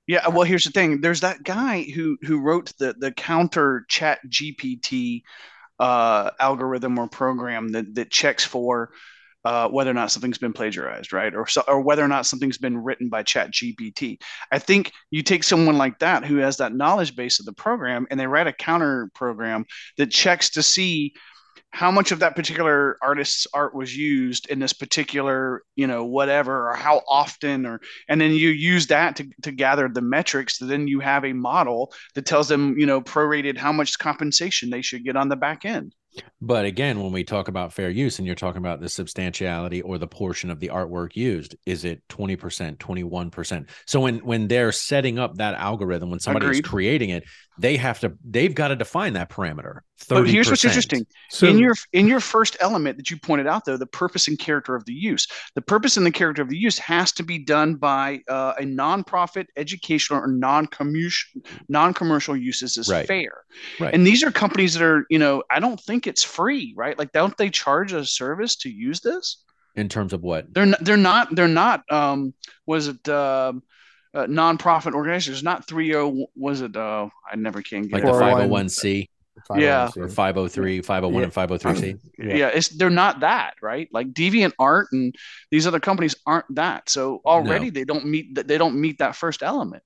Yeah, well, here's the thing. There's that guy who who wrote the the counter Chat GPT uh, algorithm or program that that checks for uh, whether or not something's been plagiarized, right, or so, or whether or not something's been written by Chat GPT. I think you take someone like that who has that knowledge base of the program, and they write a counter program that checks to see how much of that particular artist's art was used in this particular you know whatever or how often or and then you use that to, to gather the metrics then you have a model that tells them you know prorated how much compensation they should get on the back end But again, when we talk about fair use and you're talking about the substantiality or the portion of the artwork used, is it 20%, 21%? So when when they're setting up that algorithm, when somebody is creating it, they have to they've got to define that parameter. 30%. but here's what's interesting So in your in your first element that you pointed out though the purpose and character of the use the purpose and the character of the use has to be done by uh, a nonprofit educational or non-commercial non-commercial uses is Right. fair Right. and these are companies that are you know i don't think it's free right like don't they charge a service to use this in terms of what? they're not they're not they're not um was it um uh, non-profit organizations not 30 was it uh i never can get Like it the 401. 501c Yeah. or 503, 501 and 503c. Yeah. yeah. it's they're not that right like DeviantArt and these other companies aren't that so already they don't meet that they don't meet that first element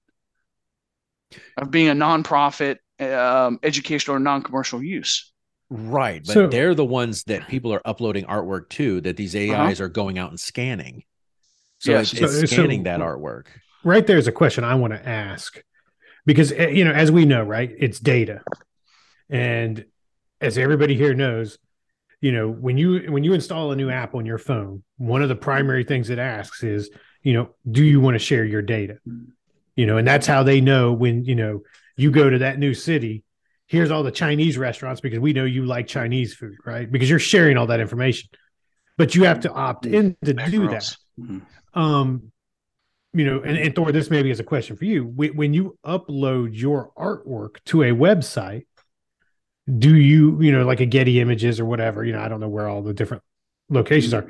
of being a nonprofit um, educational or non-commercial use Right. But So- they're the ones that people are uploading artwork to that these AIs are going out and scanning. So Yes. it's, it's So- so- scanning that artwork. Right there's a question I want to ask. Because eh, you know as we know right it's data. And as everybody here knows you know when you when you install a new app on your phone one of the primary things it asks is you know do you want to share your data? You know and that's how they know when you know you go to that new city here's all the chinese restaurants because we know you like chinese food right? Because you're sharing all that information. But you have to opt in to do that. Mhm. um you know and, and thor this maybe is a question for you. When, when you upload your artwork to a website do you you know like a getty images or whatever you know i don't know where all the different locations are.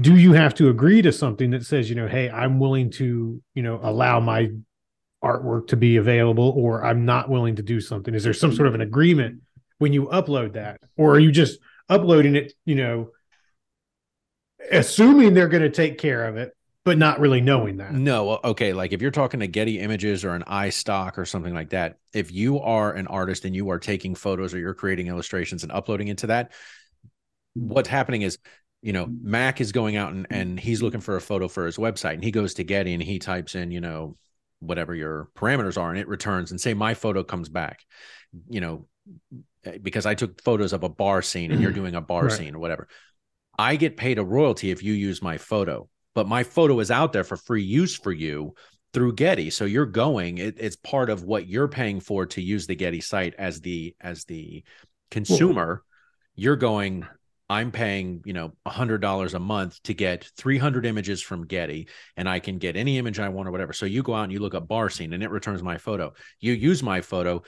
Do you have to agree to something that says you know hey i'm willing to you know allow my artwork to be available or i'm not willing to do something? Is there some sort of an agreement when you upload that? Or are you just uploading it you know assuming they're going to take care of it but not really knowing that No, okay. Like if you're talking to Getty Images or an iStock or something like that, if you are an artist and you are taking photos or you're creating illustrations and uploading into that, what's happening is you know, Mac is going out and, and he's looking for a photo for his website and he goes to Getty and he types in, you know, whatever your parameters are and it returns and say my photo comes back, you know, eh, because I took photos of a bar scene and you're doing a bar Right. scene or whatever. I get paid a royalty if you use my photo, but my photo is out there for free use for you through Getty. So you're going, it, it's part of what you're paying for to use the Getty site as the as the consumer. you're going, I'm paying, you know, a hundred dollars a month to get 300 images from Getty, and I can get any image I want or whatever. So you go out and you look up bar scene, and it returns my photo. You use my photo.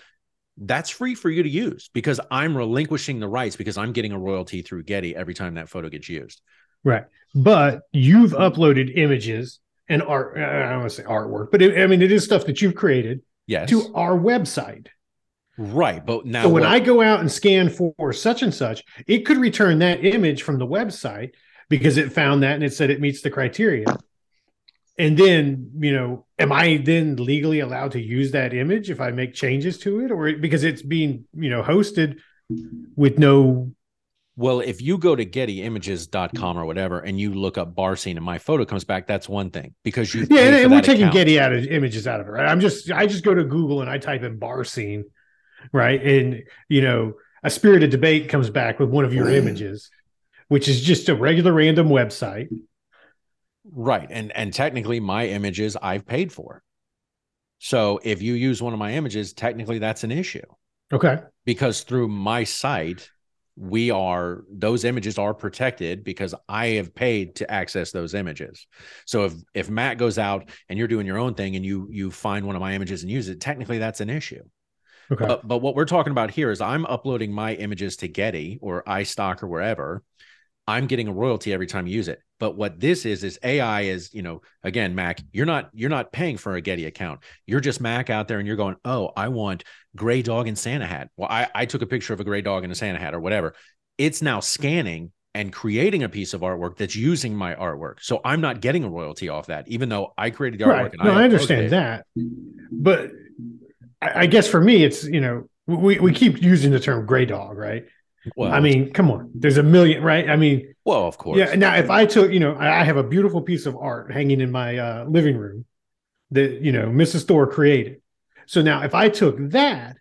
That's free for you to use because I'm relinquishing the rights because I'm getting a royalty through Getty every time that photo gets used. Right. But you've uploaded images and art. I don't want to say artwork, but it, I mean, it is stuff that you've created Yes. to our website. right. But now So when what- I go out and scan for such and such, it could return that image from the website because it found that and it said it meets the criteria. And then, you know, am I then legally allowed to use that image if I make changes to it or because it's being, you know, hosted with no Well, if you go to gettyimages.com mm-hmm. or whatever and you look up bar scene and my photo comes back, that's one thing because you Yeah, and, and we're taking account. Getty out of images out of it, right? I'm just I just go to Google and I type in bar scene, right? And you know, a spirited debate comes back with one of your mm. images, which is just a regular random website. Right. And and technically my images I've paid for. So if you use one of my images, technically that's an issue Okay. because through my site, we are those images are protected because I have paid to access those images. So if if Matt goes out and you're doing your own thing and you you find one of my images and use it, technically that's an issue. Okay. But, but what we're talking about here is I'm uploading my images to Getty or iStock or wherever. I'm getting a royalty every time you use it. But what this is is AI is, you know, again, Mac, you're not you're not paying for a Getty account. You're just Mac out there and you're going, oh, I want gray dog and Santa hat. Well, I, I took a picture of a gray dog and a Santa hat or whatever. It's now scanning and creating a piece of artwork that's using my artwork. So I'm not getting a royalty off that, even though I created the artwork. right. And No, I uploaded understand it. that. But I, I guess for me, it's you know, we, we keep using the term gray dog, right? Well, I mean, come on. There's a million, right? I mean, well, of course. Yeah. Now, if I took, you know, I I have a beautiful piece of art hanging in my uh, living room that, you know, Mrs. Thor created. So now, if I took that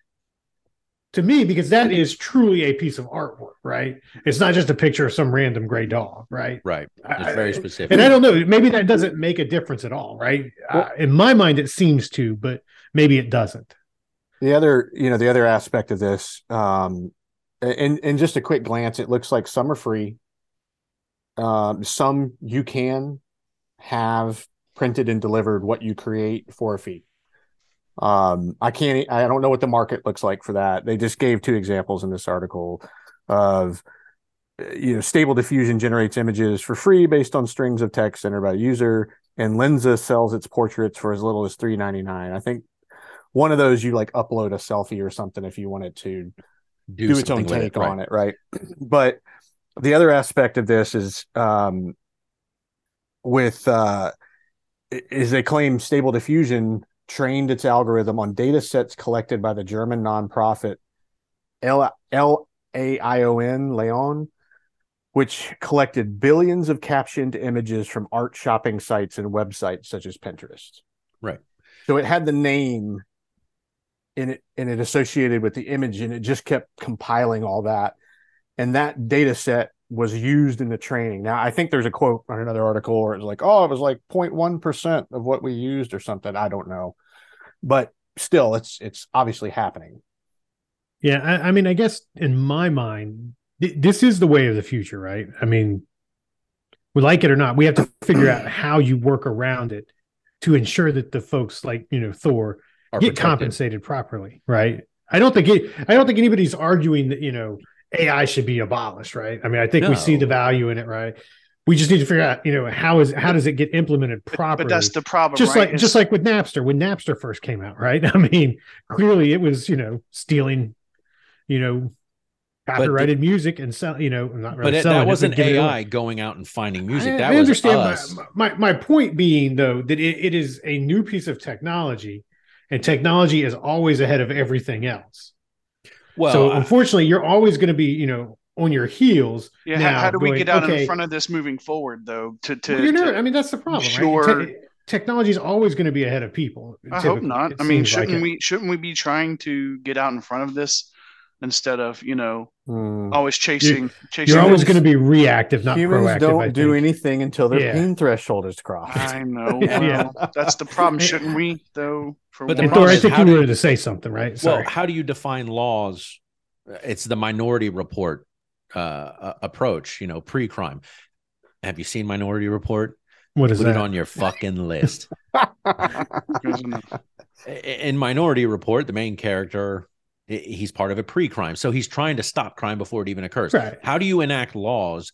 to me, because that is truly a piece of artwork, right? It's not just a picture of some random gray dog, right? Right. It's very I- specific. And I don't know, maybe that doesn't make a difference at all, right? uh, in my mind, it seems to, but maybe it doesn't. The other, you know, the other aspect of this, um, and and just a quick glance, it looks like some are free. Um, some you can have printed and delivered what you create for a fee. Um, I can't, I don't know what the market looks like for that. They just gave two examples in this article of, uh, you know, Stable Diffusion generates images for free based on strings of text entered by the user, and Lensa sells its portraits for as little as three ninety nine. I think one of those you like upload a selfie or something if you wanted to do, its own take right. on it, right? But the other aspect of this is um, with uh, is they claim Stable Diffusion trained its algorithm on data sets collected by the German nonprofit L L A I O N Leon, which collected billions of captioned images from art shopping sites and websites such as Pinterest. Right. So it had the name in it and it associated with the image and it just kept compiling all that. And that data set was used in the training. Now i think there's a quote on another article where it's like oh it was like 0.1% of what we used or something. I don't know. But still it's it's obviously happening. Yeah, I, I mean, I guess in my mind, th- this is the way of the future, right? I mean, we like it or not, we have to figure out how you work around it to ensure that the folks like you know Thor get protected. compensated properly, right? I don't think it, I don't think anybody's arguing that you know AI should be abolished, right? I mean, I think we see the value in it, right? We just need to figure out, you know, how is how does it get implemented properly? But that's the problem, just right? like It's- just like with Napster when Napster first came out, right? I mean, clearly it was you know stealing, you know, the- copyrighted music and sell, you know, not really But it, selling that wasn't giving. AI going out and finding music. I, that I was understand. us. My, my my point being though that it, it is a new piece of technology, and technology is always ahead of everything else. well, so I- unfortunately, you're always going to be, you know, on your heels. Yeah, now, how, do we going, get out okay, in front of this moving forward, though? To to, well, you're not. to- I mean, that's the problem. Sure. Right? Te- technology is always going to be ahead of people. I hope not. I mean, shouldn't it. we shouldn't we be trying to get out in front of this instead of you know Hmm. always chasing chasing? You're always going to be reactive, not Humans proactive. don't I do think. anything until their Yeah. pain threshold is crossed. I know. Yeah. that's the problem, shouldn't we? Though, for But the And? Thor, I think you do- wanted to say something, right? Sorry. Well, how do you define laws? It's the minority report uh, approach, you know, pre-crime. Have you seen Minority Report? what is Put that? it on your fucking list. In Minority Report, the main character, i- he's part of a pre-crime, so he's trying to stop crime before it even occurs. Right. How do you enact laws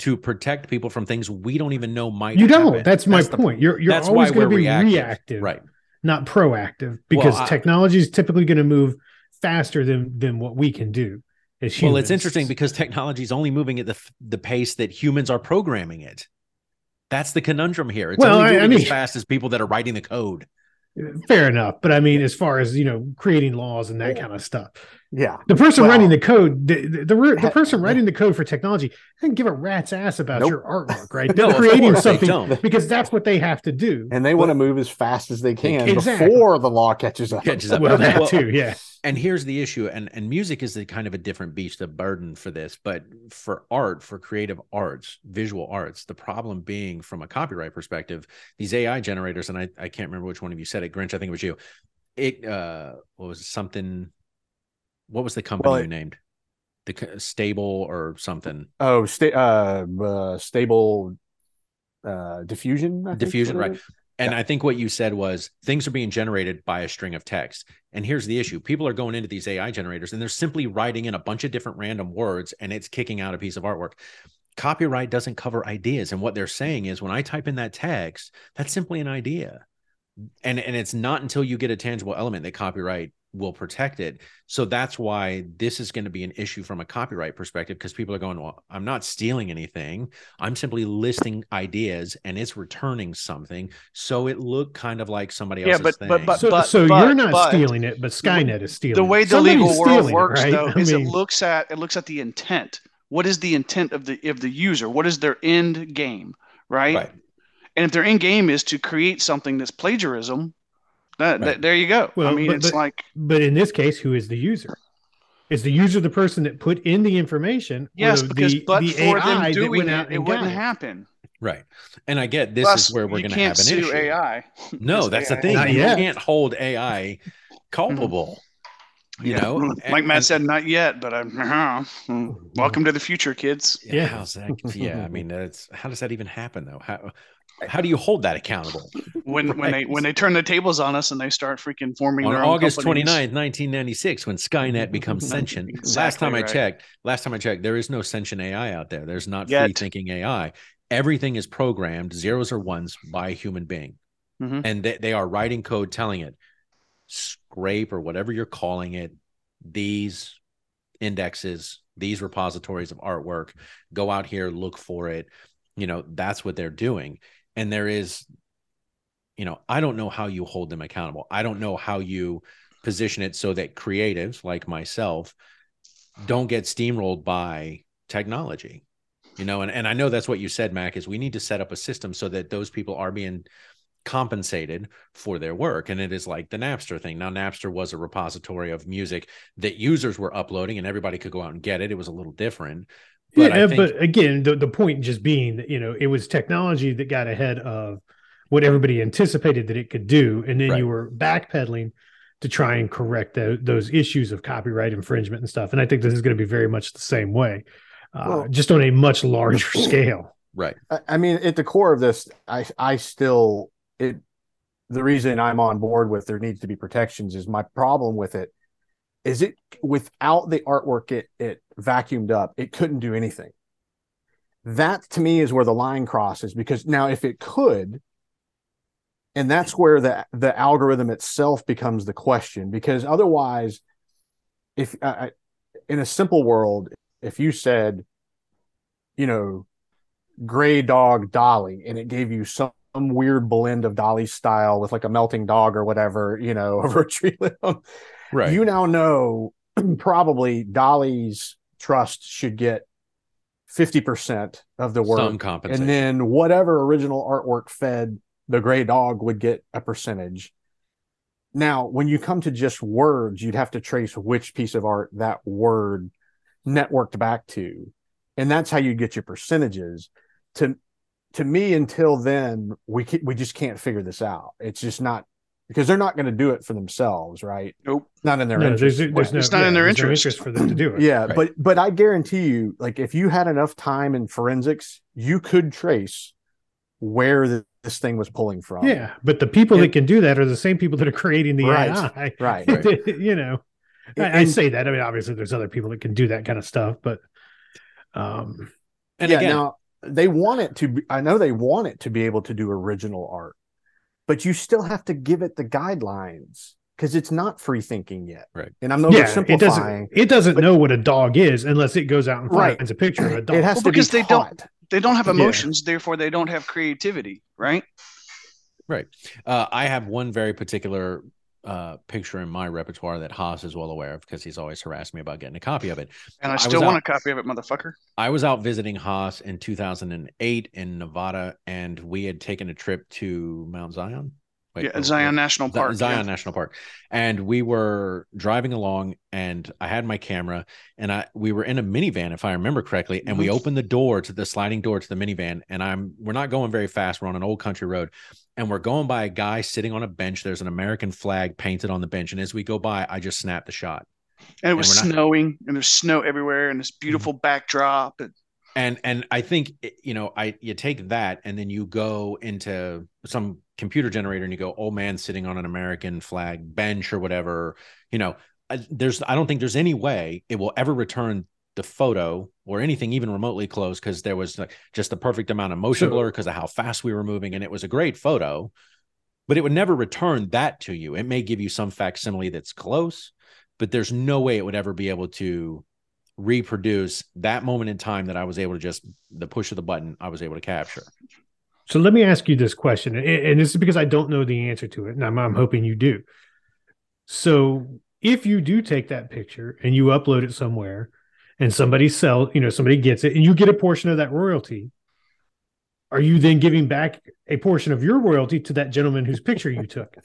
to protect people from things we don't even know might? You don't. That's my point. You're you're that's always going to be reactive, reactive. right? not proactive, because I- technology is typically going to move faster than than what we can do as humans. Well, it's interesting because technology is only moving at the the pace that humans are programming it. That's the conundrum here. It's Well, only I- I moving as fast as people that are writing the code. Fair enough, but I mean, as far as you know, creating laws and that kind of stuff, yeah. the person Well- writing the code, the the, the, the person writing the code for technology, doesn't give a rat's ass about Nope. your artwork, right? They're of creating course they something because that's what they have to do. And they want to move as fast as they can Exactly. before the law catches up. Catches up. Well, that Well, too, yeah. and here's the issue and and music is the kind of a different beast of burden for this but for art for creative arts visual arts the problem being from a copyright perspective these ai generators and i, I can't remember which one of you said it grinch i think it was you it uh what was it, something what was the company Well, you named the stable or something Oh, sta- uh, uh, stable uh, diffusion. I Diffusion, right. And I think what you said was things are being generated by a string of text. And here's the issue people are going into these AI generators and they're simply writing in a bunch of different random words and it's kicking out a piece of artwork. Copyright doesn't cover ideas. And what they're saying is when I type in that text, that's simply an idea. And, and it's not until you get a tangible element that copyright will protect it. So that's why this is going to be an issue from a copyright perspective because people are going, well, I'm not stealing anything. I'm simply listing ideas and it's returning something. So it looked kind of like somebody Yeah, else's but- thing. but- but- So, so but- you're not but- stealing it, but Skynet is stealing. the way the Somebody's legal world stealing it, works right? though I is mean, it looks at it looks at the intent what is the intent of the of the user what is their end game right, right. and if their end game is to create something that's plagiarism that, Right. that there you go i mean but- it's but- like But in this case, who is the user? Is the user the person that put in the information? or yes the, because the, but the for AI them doing went it it wouldn't it? happen Right. And I get this Plus, is where we're going to have an sue issue. ai No, It's that's AI. the thing. Not you yet. can't hold AI mm-hmm. culpable. You Yeah. know, like And- matt and- said not yet but i'm uh-huh. welcome to the future kids Yeah, Yeah. how's that? Yeah, I mean, that's how does that even happen though? How how do you hold that accountable? when when they when they turn the tables on us and they start freaking forming On their own August companies. 29th, 1996, when Skynet becomes sentient. last Exactly time I checked, last time I checked, there is no sentient AI out there. There's not free thinking AI. Everything is programmed, zeros or ones, by a human being. Mhm. And they, they are writing code telling it, scrape or whatever you're calling it, these indexes, these repositories of artwork, go out here, look for it. You know, that's what they're doing. And there is, you know, I don't know how you hold them accountable. I don't know how you position it so that creatives like myself don't get steamrolled by technology. You know, and, and I know that's what you said, Mac, is we need to set up a system so that those people are being compensated for their work. And it is like the Napster thing. Now, Napster was a repository of music that users were uploading and everybody could go out and get it. It was a little different. But I yeah, think- but again, the, the point just being that you know it was technology that got ahead of what everybody anticipated that it could do, and then Right. you were backpedaling to try and correct tho- those issues of copyright infringement and stuff. And I think this is going to be very much the same way, uh, Well- just on a much larger scale. Right. I, I mean, at the core of this, I I still it. The reason I'm on board with there needs to be protections is my problem with it is it without the artwork it it vacuumed up it couldn't do anything. That to me is where the line crosses because now if it could, and that's where the the algorithm itself becomes the question because otherwise, if uh, in a simple world, if you said, you know, gray dog Dalí, and it gave you some, weird blend of Dalí style with like a melting dog or whatever, you know, over a tree limb. Right. You now know probably Dalí's trust should get 50% of the work. Some compensation. And then whatever original artwork fed the gray dog would get a percentage. Now, when you come to just words, you'd have to trace which piece of art that word networked back to. And that's how you get your percentages. To to me, until then, we we just can't figure this out. It's just not because they're not going to do it for themselves, right? Nope. Not in their No, interest. there's, there's no, It's not in their there's no interest. for them to do it. yeah, Right. but but I guarantee you, like if you had enough time in forensics, you could trace where th- this thing was pulling from. Yeah, but the people And- that can do that are the same people that are creating the Right, AI. right. you know, I, I say that. I mean, obviously, there's other people that can do that kind of stuff, but um, and yeah, again, now they want it to be, I know they want it to be able to do original art, but you still have to give it the guidelines because it's not free thinking yet. Right. And I'm oversimplifying. yeah, it doesn't. It doesn't but- know what a dog is unless it goes out and Right. finds a picture of a dog. It has Well, to be because they don't- They don't have Yeah. emotions, therefore they don't have creativity, right? right? Uh, I have one very particular uh, picture in my repertoire that Haas is well aware of because he's always harassed me about getting a copy of it. And I I still was want out- a copy of it, motherfucker. I was out visiting Haas in 2008 in Nevada, and we had taken a trip to Mount Zion. Wait, yeah, oh, Zion wait. National Park. Zion yeah. National Park, and we were driving along, and I had my camera, and I we were in a minivan, if I remember correctly, and we Mhm. opened the door to the sliding door to the minivan, and I'm we're not going very fast, we're on an old country road, and we're going by a guy sitting on a bench. There's an American flag painted on the bench, and as we go by, I just snapped the shot. And it was we're not- snowing, and there's snow everywhere, and this beautiful backdrop. And and and i think eh, you know i you take that and then you go into some computer generator and you go old man sitting on an american flag bench or whatever you know I- there's i don't think there's any way it will ever return the photo or anything even remotely close because there was like just the perfect amount of motion blur because of how fast we were moving and it was a great photo but it would never return that to you. It may give you some facsimile that's close but there's no way it would ever be able to reproduce that moment in time that I was able to just the push of the button I was able to capture. So let me ask you this question, and, and this is because I don't know the answer to it, and I'm, I'm hoping you do. So if you do take that picture and you upload it somewhere, and somebody sell, you know, somebody gets it, and you get a portion of that royalty, are you then giving back a portion of your royalty to that gentleman whose picture you took?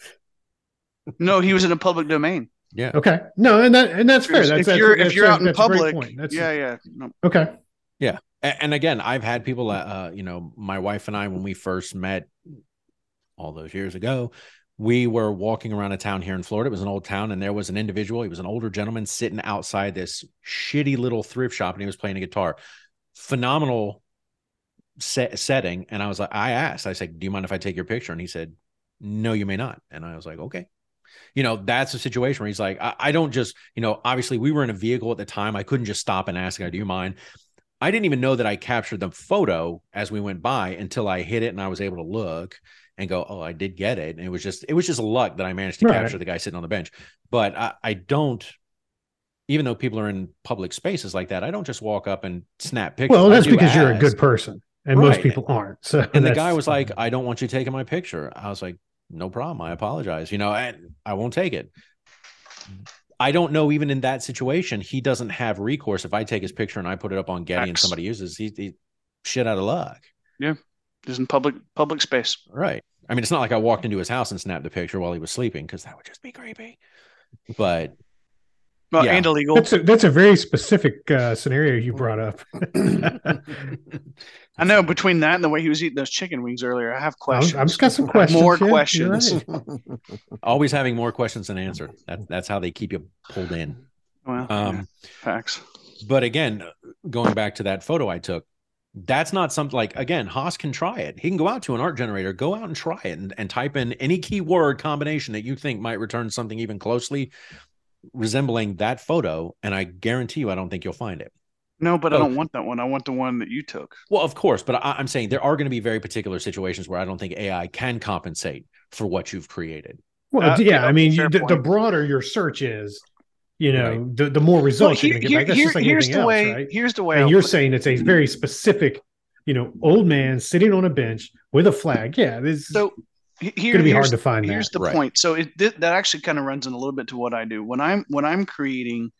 no, he was in a public domain. Yeah. Okay, no, and that and that's fair. That's, if that's, you're that's if you're a- out in that's a great public. That's yeah, yeah. No. okay. Yeah, And again, I've had people, uh, uh, you know, my wife and I, when we first met all those years ago, we were walking around a town here in Florida. It was an old town, and there was an individual. He was an older gentleman sitting outside this shitty little thrift shop, and he was playing a guitar. Phenomenal set, setting. And I was like, I asked, I said, "Do you mind if I take your picture?" And he said, "No, you may not." And I was like, "Okay." You know, that's a situation where he's like, I, I don't just, you know, obviously we were in a vehicle at the time. I couldn't just stop and ask, "Do you mind?" I didn't even know that I captured the photo as we went by until I hit it and I was able to look and go, oh, I did get it. And it was just, it was just luck that I managed to Right. capture the guy sitting on the bench. But I, I don't, even though people are in public spaces like that, I don't just walk up and snap pictures. Well, that's because you're a good person, and most people aren't. So, And the guy was like, I don't want you taking my picture. I was like, no problem. I apologize. You know, and I won't take it. I don't know, even in that situation, he doesn't have recourse. If I take his picture and I put it up on Getty and somebody uses, he, he shit out of luck. Yeah, just in public public space. Right. I mean, it's not like I walked into his house and snapped the picture while he was sleeping because that would just be creepy. But Well, Yeah. and illegal. That's a, that's a very specific uh, scenario you brought up. I know between that and the way he was eating those chicken wings earlier, I have I'm, questions. I'm just got some questions. More yeah, questions. right. always having more questions than answer. That, that's how they keep you pulled in. Well, Um, yeah, facts. but again, going back to that photo I took, that's not something like again, Haas can try it. He can go out to an art generator, go out and try it and, and type in any keyword combination that you think might return something even closely resembling that photo. And I guarantee you I don't think you'll find it. No, but I Oh. don't want that one. I want the one that you took. Well, of course, but I, I'm saying there are going to be very particular situations where I don't think AI can compensate for what you've created. Well, Uh, yeah, yeah, I mean, you, the, the broader your search is, you know, Right. the, the more results Well, you're going to get back. That's here- like here's the else, way. right? Here's the way. And I'll you're put- saying it's a very specific, you know, old man sitting on a bench with a flag. Yeah, this So he- here, going to be hard here's- to find here's that. the Right. point. So it th- that actually kind of runs in a little bit to what i do. When i'm when i'm creating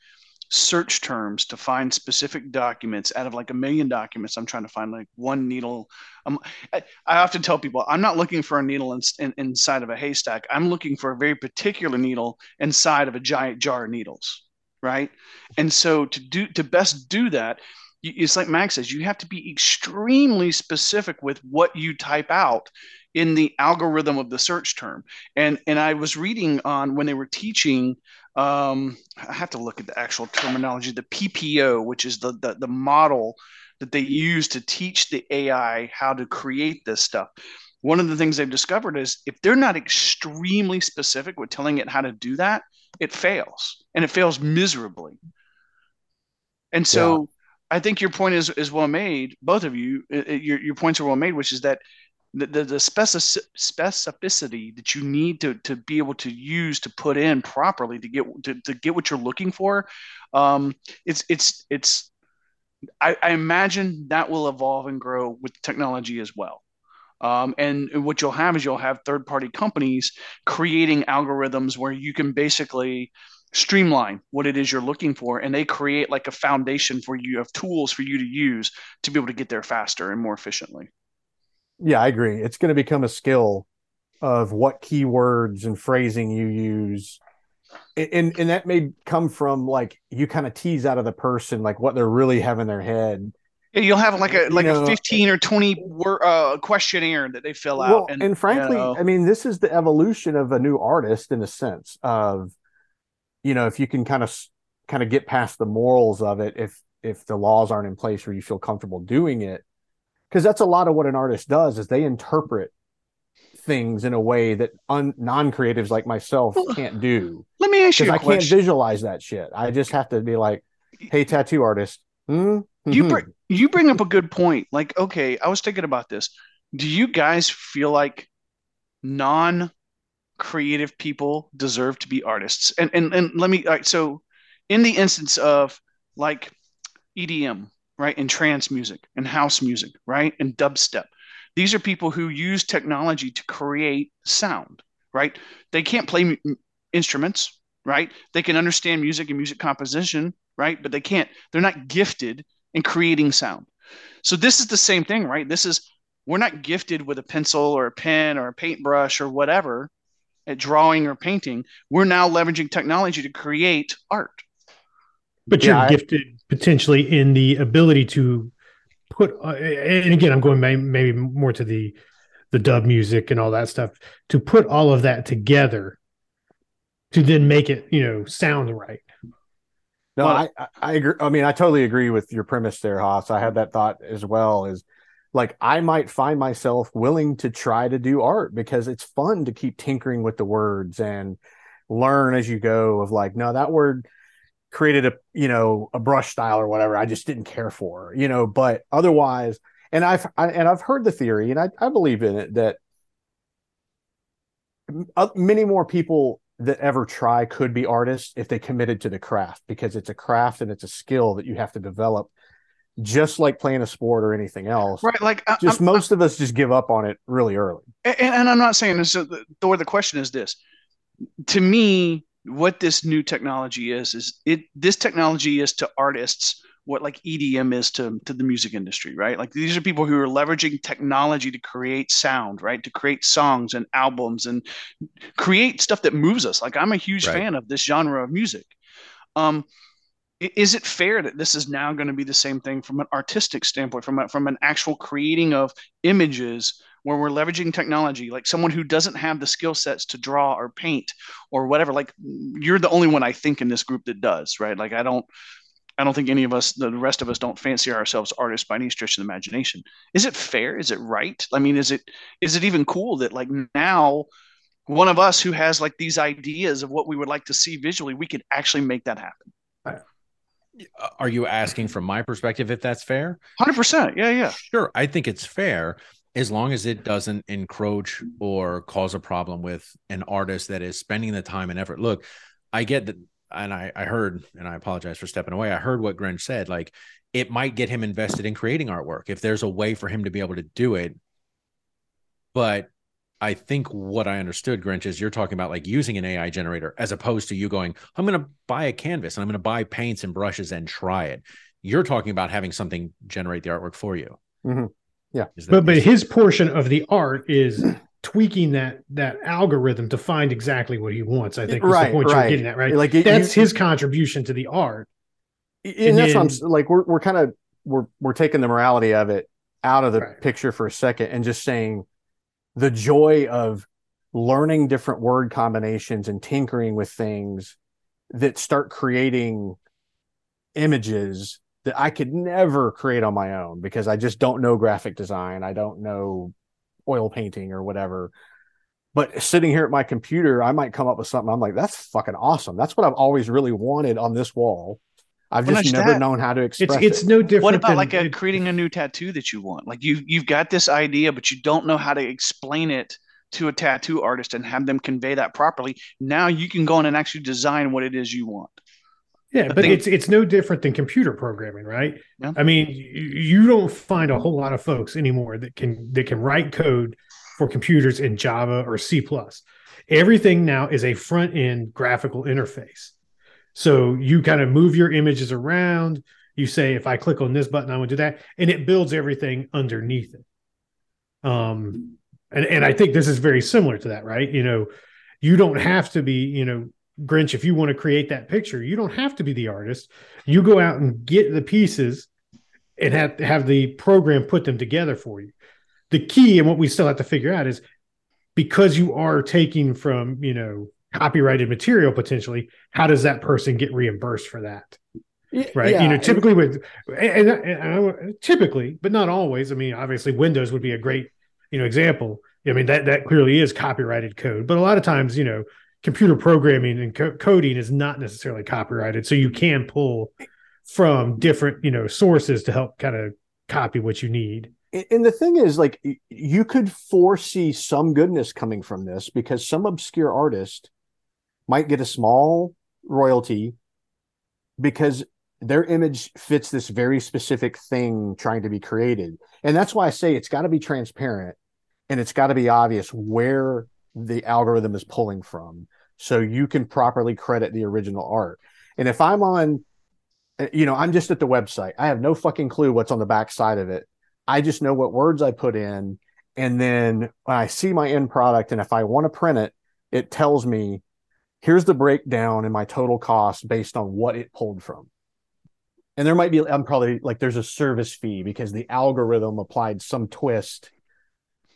search terms to find specific documents out of like a million documents i'm trying to find like one needle. Um, I, I, often tell people i'm not looking for a needle in, in, inside of a haystack. I'm looking for a very particular needle inside of a giant jar of needles right? And so to do to best do that it's like max says you have to be extremely specific with what you type out in the algorithm of the search term and and i was reading on when they were teaching um, I have to look at the actual terminology, the PPO, which is the, the, the model that they use to teach the AI how to create this stuff. One of the things they've discovered is if they're not extremely specific with telling it how to do that, it fails and it fails miserably. And so yeah. I think your point is is well made. Both of you, your your points are well made, which is that the, the, the specific, specificity that you need to, to be able to use to put in properly to get to, to get what you're looking for um, it's it's it's I, I, imagine that will evolve and grow with technology as well. Um, and what you'll have is you'll have third party companies creating algorithms where you can basically streamline what it is you're looking for and they create like a foundation for you of tools for you to use to be able to get there faster and more efficiently yeah, I agree. It's going to become a skill of what keywords and phrasing you use. And and that may come from like you kind of tease out of the person like what they're really have in their head. Yeah, you'll have like a like you know, a fifteen or twenty word uh, questionnaire that they fill out. Well, and, and frankly, you know. I mean, this is the evolution of a new artist in a sense of, you know, if you can kind of kind of get past the morals of it, if if the laws aren't in place where you feel comfortable doing it, because that's a lot of what an artist does is they interpret things in a way that un- non-creatives like myself can't do. Let me ask you I can't visualize that shit. I just have to be like, "Hey, tattoo artist." Hmm? You bring you bring up a good point. Like, okay, I was thinking about this. Do you guys feel like non-creative people deserve to be artists? And and and let me. so, in the instance of like EDM, right? And trance music and house music, right? And dubstep. These are people who use technology to create sound, right? They can't play m- instruments, right? They can understand music and music composition, right? But they can't, they're not gifted in creating sound. So this is the same thing, right? This is, we're not gifted with a pencil or a pen or a paintbrush or whatever at drawing or painting. We're now leveraging technology to create art. But you're gifted potentially in the ability to put uh, and again i'm going may, maybe more to the the dub music and all that stuff to put all of that together to then make it you know sound right. No i i agree i mean i totally agree with your premise there haas. I had that thought as well is like i might find myself willing to try to do art because it's fun to keep tinkering with the words and learn as you go of like no that word created a you know a brush style or whatever i just didn't care for you know but otherwise and i've I, and i've heard the theory and i, I believe in it that uh, many more people that ever try could be artists if they committed to the craft because it's a craft and it's a skill that you have to develop just like playing a sport or anything else. Right like uh, just I'm, most I'm, of us just give up on it really early. And, and i'm not saying this uh, or the question is this. To me what this new technology is is it this technology is to artists what like EDM is to to the music industry, right? Like these are people who are leveraging technology to create sound, right? To create songs and albums and create stuff that moves us. Like I'm a huge right. fan of this genre of music. Um, is it fair that this is now going to be the same thing from an artistic standpoint, from a, from an actual creating of images where we're leveraging technology like someone who doesn't have the skill sets to draw or paint or whatever like you're the only one i think in this group that does right? Like i don't i don't think any of us the rest of us don't fancy ourselves artists by any stretch of the imagination. Is it fair? Is it right? I mean is it is it even cool that like now one of us who has like these ideas of what we would like to see visually we could actually make that happen? Are you asking from my perspective if that's fair? 100% yeah yeah. Sure i think it's fair as long as it doesn't encroach or cause a problem with an artist that is spending the time and effort. Look, I get that, and I, I heard, and I apologize for stepping away. I heard what Grinch said. Like, it might get him invested in creating artwork if there's a way for him to be able to do it. But I think what I understood, Grinch, is you're talking about like using an AI generator as opposed to you going, I'm going to buy a canvas and I'm going to buy paints and brushes and try it. You're talking about having something generate the artwork for you. Mm-hmm. Yeah. but but his portion of the art is tweaking that that algorithm to find exactly what he wants. I think right, the point right. you're getting at, right? Like it, that's you, his contribution to the art. And, and that's then, what I'm like. We're we're kind of we're we're taking the morality of it out of the right. picture for a second and just saying the joy of learning different word combinations and tinkering with things that start creating images that I could never create on my own because I just don't know graphic design. I don't know oil painting or whatever. But sitting here at my computer, I might come up with something. I'm like, that's fucking awesome. That's what I've always really wanted on this wall. I've well, just never that. known how to express it's, it's it. no different. What about like a, creating a new tattoo that you want? Like you you've got this idea, but you don't know how to explain it to a tattoo artist and have them convey that properly. Now you can go in and actually design what it is you want. Yeah, but it's it's no different than computer programming, right? Yeah. I mean, you don't find a whole lot of folks anymore that can that can write code for computers in Java or C+. Everything now is a front end graphical interface. So you kind of move your images around. You say, if I click on this button, I want to do that, and it builds everything underneath it. Um, and and I think this is very similar to that, right? You know, you don't have to be, you know, Grinch, if you want to create that picture, you don't have to be the artist. You go out and get the pieces and have have the program put them together for you. The key and what we still have to figure out is because you are taking from, you know, copyrighted material potentially, how does that person get reimbursed for that? Right. Yeah. You know, typically with and, and, and, typically, but not always. I mean, obviously Windows would be a great, you know, example. I mean, that that clearly is copyrighted code, but a lot of times, you know, computer programming and co- coding is not necessarily copyrighted so you can pull from different you know sources to help kind of copy what you need. And the thing is like you could foresee some goodness coming from this because some obscure artist might get a small royalty because their image fits this very specific thing trying to be created. And that's why i say it's got to be transparent and it's got to be obvious where the algorithm is pulling from so you can properly credit the original art. And if I'm on, you know, I'm just at the website, I have no fucking clue what's on the back side of it. I just know what words I put in. And then when I see my end product, and if I want to print it, it tells me here's the breakdown in my total cost based on what it pulled from. And there might be, I'm probably like, there's a service fee because the algorithm applied some twist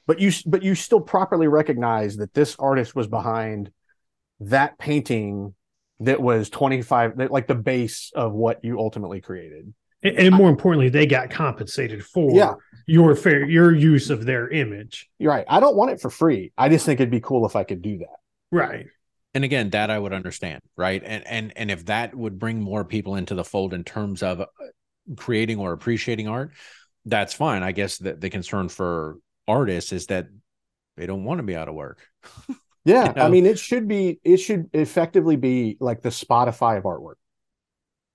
but you but you still properly recognize that this artist was behind that painting that was 25 like the base of what you ultimately created. And, and more I, importantly they got compensated for yeah. your fair your use of their image. You're right. I don't want it for free. I just think it'd be cool if i could do that. Right. And again that i would understand right? And and and if that would bring more people into the fold in terms of uh, creating or appreciating art that's fine. I guess that the concern for artists is that they don't want to be out of work. yeah, you know? I mean, it should be it should effectively be like the Spotify of artwork.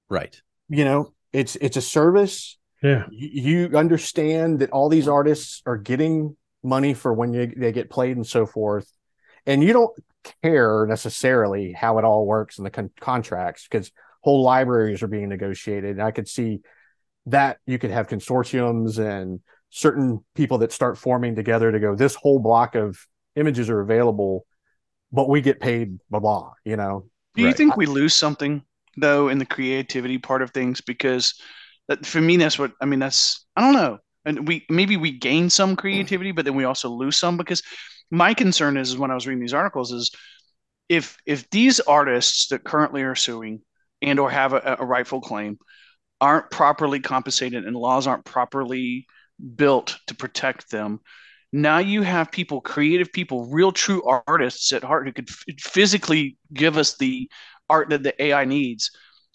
Right. You know, it's it's a service. Yeah. You, you understand that all these artists are getting money for when you, they get played and so forth, and you don't care necessarily how it all works in the con- contracts because whole libraries are being negotiated. And I could see that you could have consortiums and certain people that start forming together to go this whole block of images are available but we get paid blah blah you know? Do you right. think we lose something though in the creativity part of things? Because that, for me that's what i mean that's i don't know. And we maybe we gain some creativity but then we also lose some because my concern is, is when i was reading these articles is if if these artists that currently are suing and or have a, a rightful claim aren't properly compensated and laws aren't properly built to protect them. Now you have people, creative people, real true artists at heart who could f- physically give us the art that the AI needs.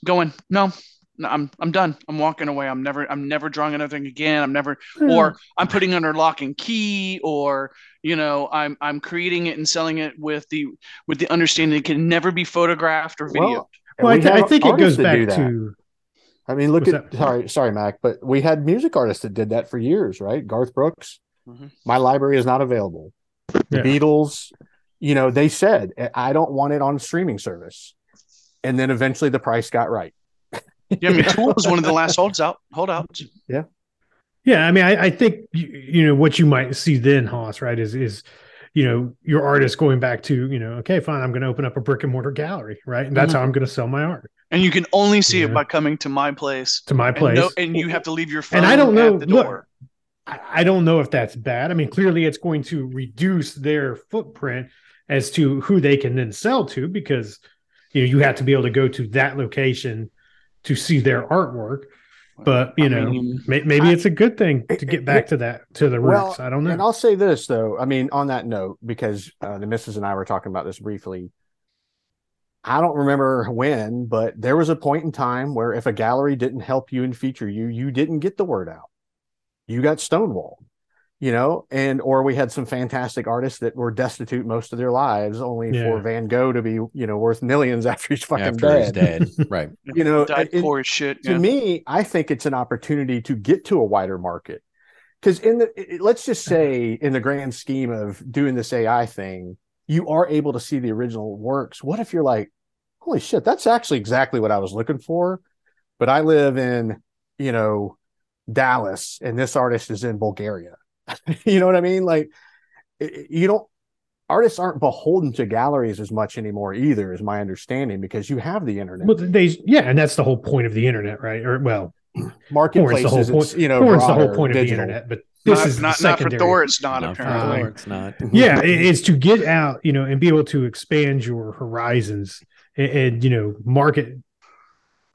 Going, no, no, I'm I'm done. I'm walking away. I'm never I'm never drawing another thing again. I'm never mm. or I'm putting under lock and key or you know I'm I'm creating it and selling it with the with the understanding it can never be photographed or videoed. Well, well I, th- I, think it goes back to I mean, look What's at that? sorry, sorry, Mac, but we had music artists that did that for years, right? Garth Brooks. Mm-hmm. My library is not available. The Yeah. Beatles, you know, they said, I don't want it on streaming service. And then eventually the price got right. Yeah, I mean, Tool was one of the last holds out holdouts. Yeah, yeah. I mean, I, I think you, you know what you might see then, Haas, right? Is is you know your artist going back to you know, okay, fine, I'm going to open up a brick and mortar gallery, right? And that's Mhm. how I'm going to sell my art And you can only see Yeah. it by coming to my place. to my And, place. no, and you have to leave your phone And I don't know- the look, door. I, don't know if that's bad. I mean, clearly it's going to reduce their footprint as to who they can then sell to because you know you have to be able to go to that location to see their artwork. But you I know, mean, may, maybe I- it's a good thing to get back to that to the Well, roots. I don't know. And. I'll say this though. I mean, on that note, because uh, the missus and I were talking about this briefly. I don't remember when, but there was a point in time where if a gallery didn't help you and feature you, you didn't get the word out. You got stonewalled, you know, and or we had some fantastic artists that were destitute most of their lives, only Yeah. for Van Gogh to be, you know, worth millions after he's fucking After dead. he's dead. right. You know, died it- poor as shit. to yeah. me, I think it's an opportunity to get to a wider market. Because in the it- let's just say in the grand scheme of doing this AI thing, you are able to see the original works. What if you're like, holy shit, that's actually exactly what I was looking for, but I live in, you know, Dallas and this artist is in Bulgaria. you know what I mean? Like you don't artists aren't beholden to galleries as much anymore either, is my understanding, because you have the internet. Well, they yeah, and that's the whole point of the internet, right? Or well, porn's the whole point. you know, the whole point of the internet, but this not, is not, not for secondary. Thor. It's not, Not for apparently. Thor, it's not. yeah, it- it's to get out, you know, and be able to expand your horizons and, and you know market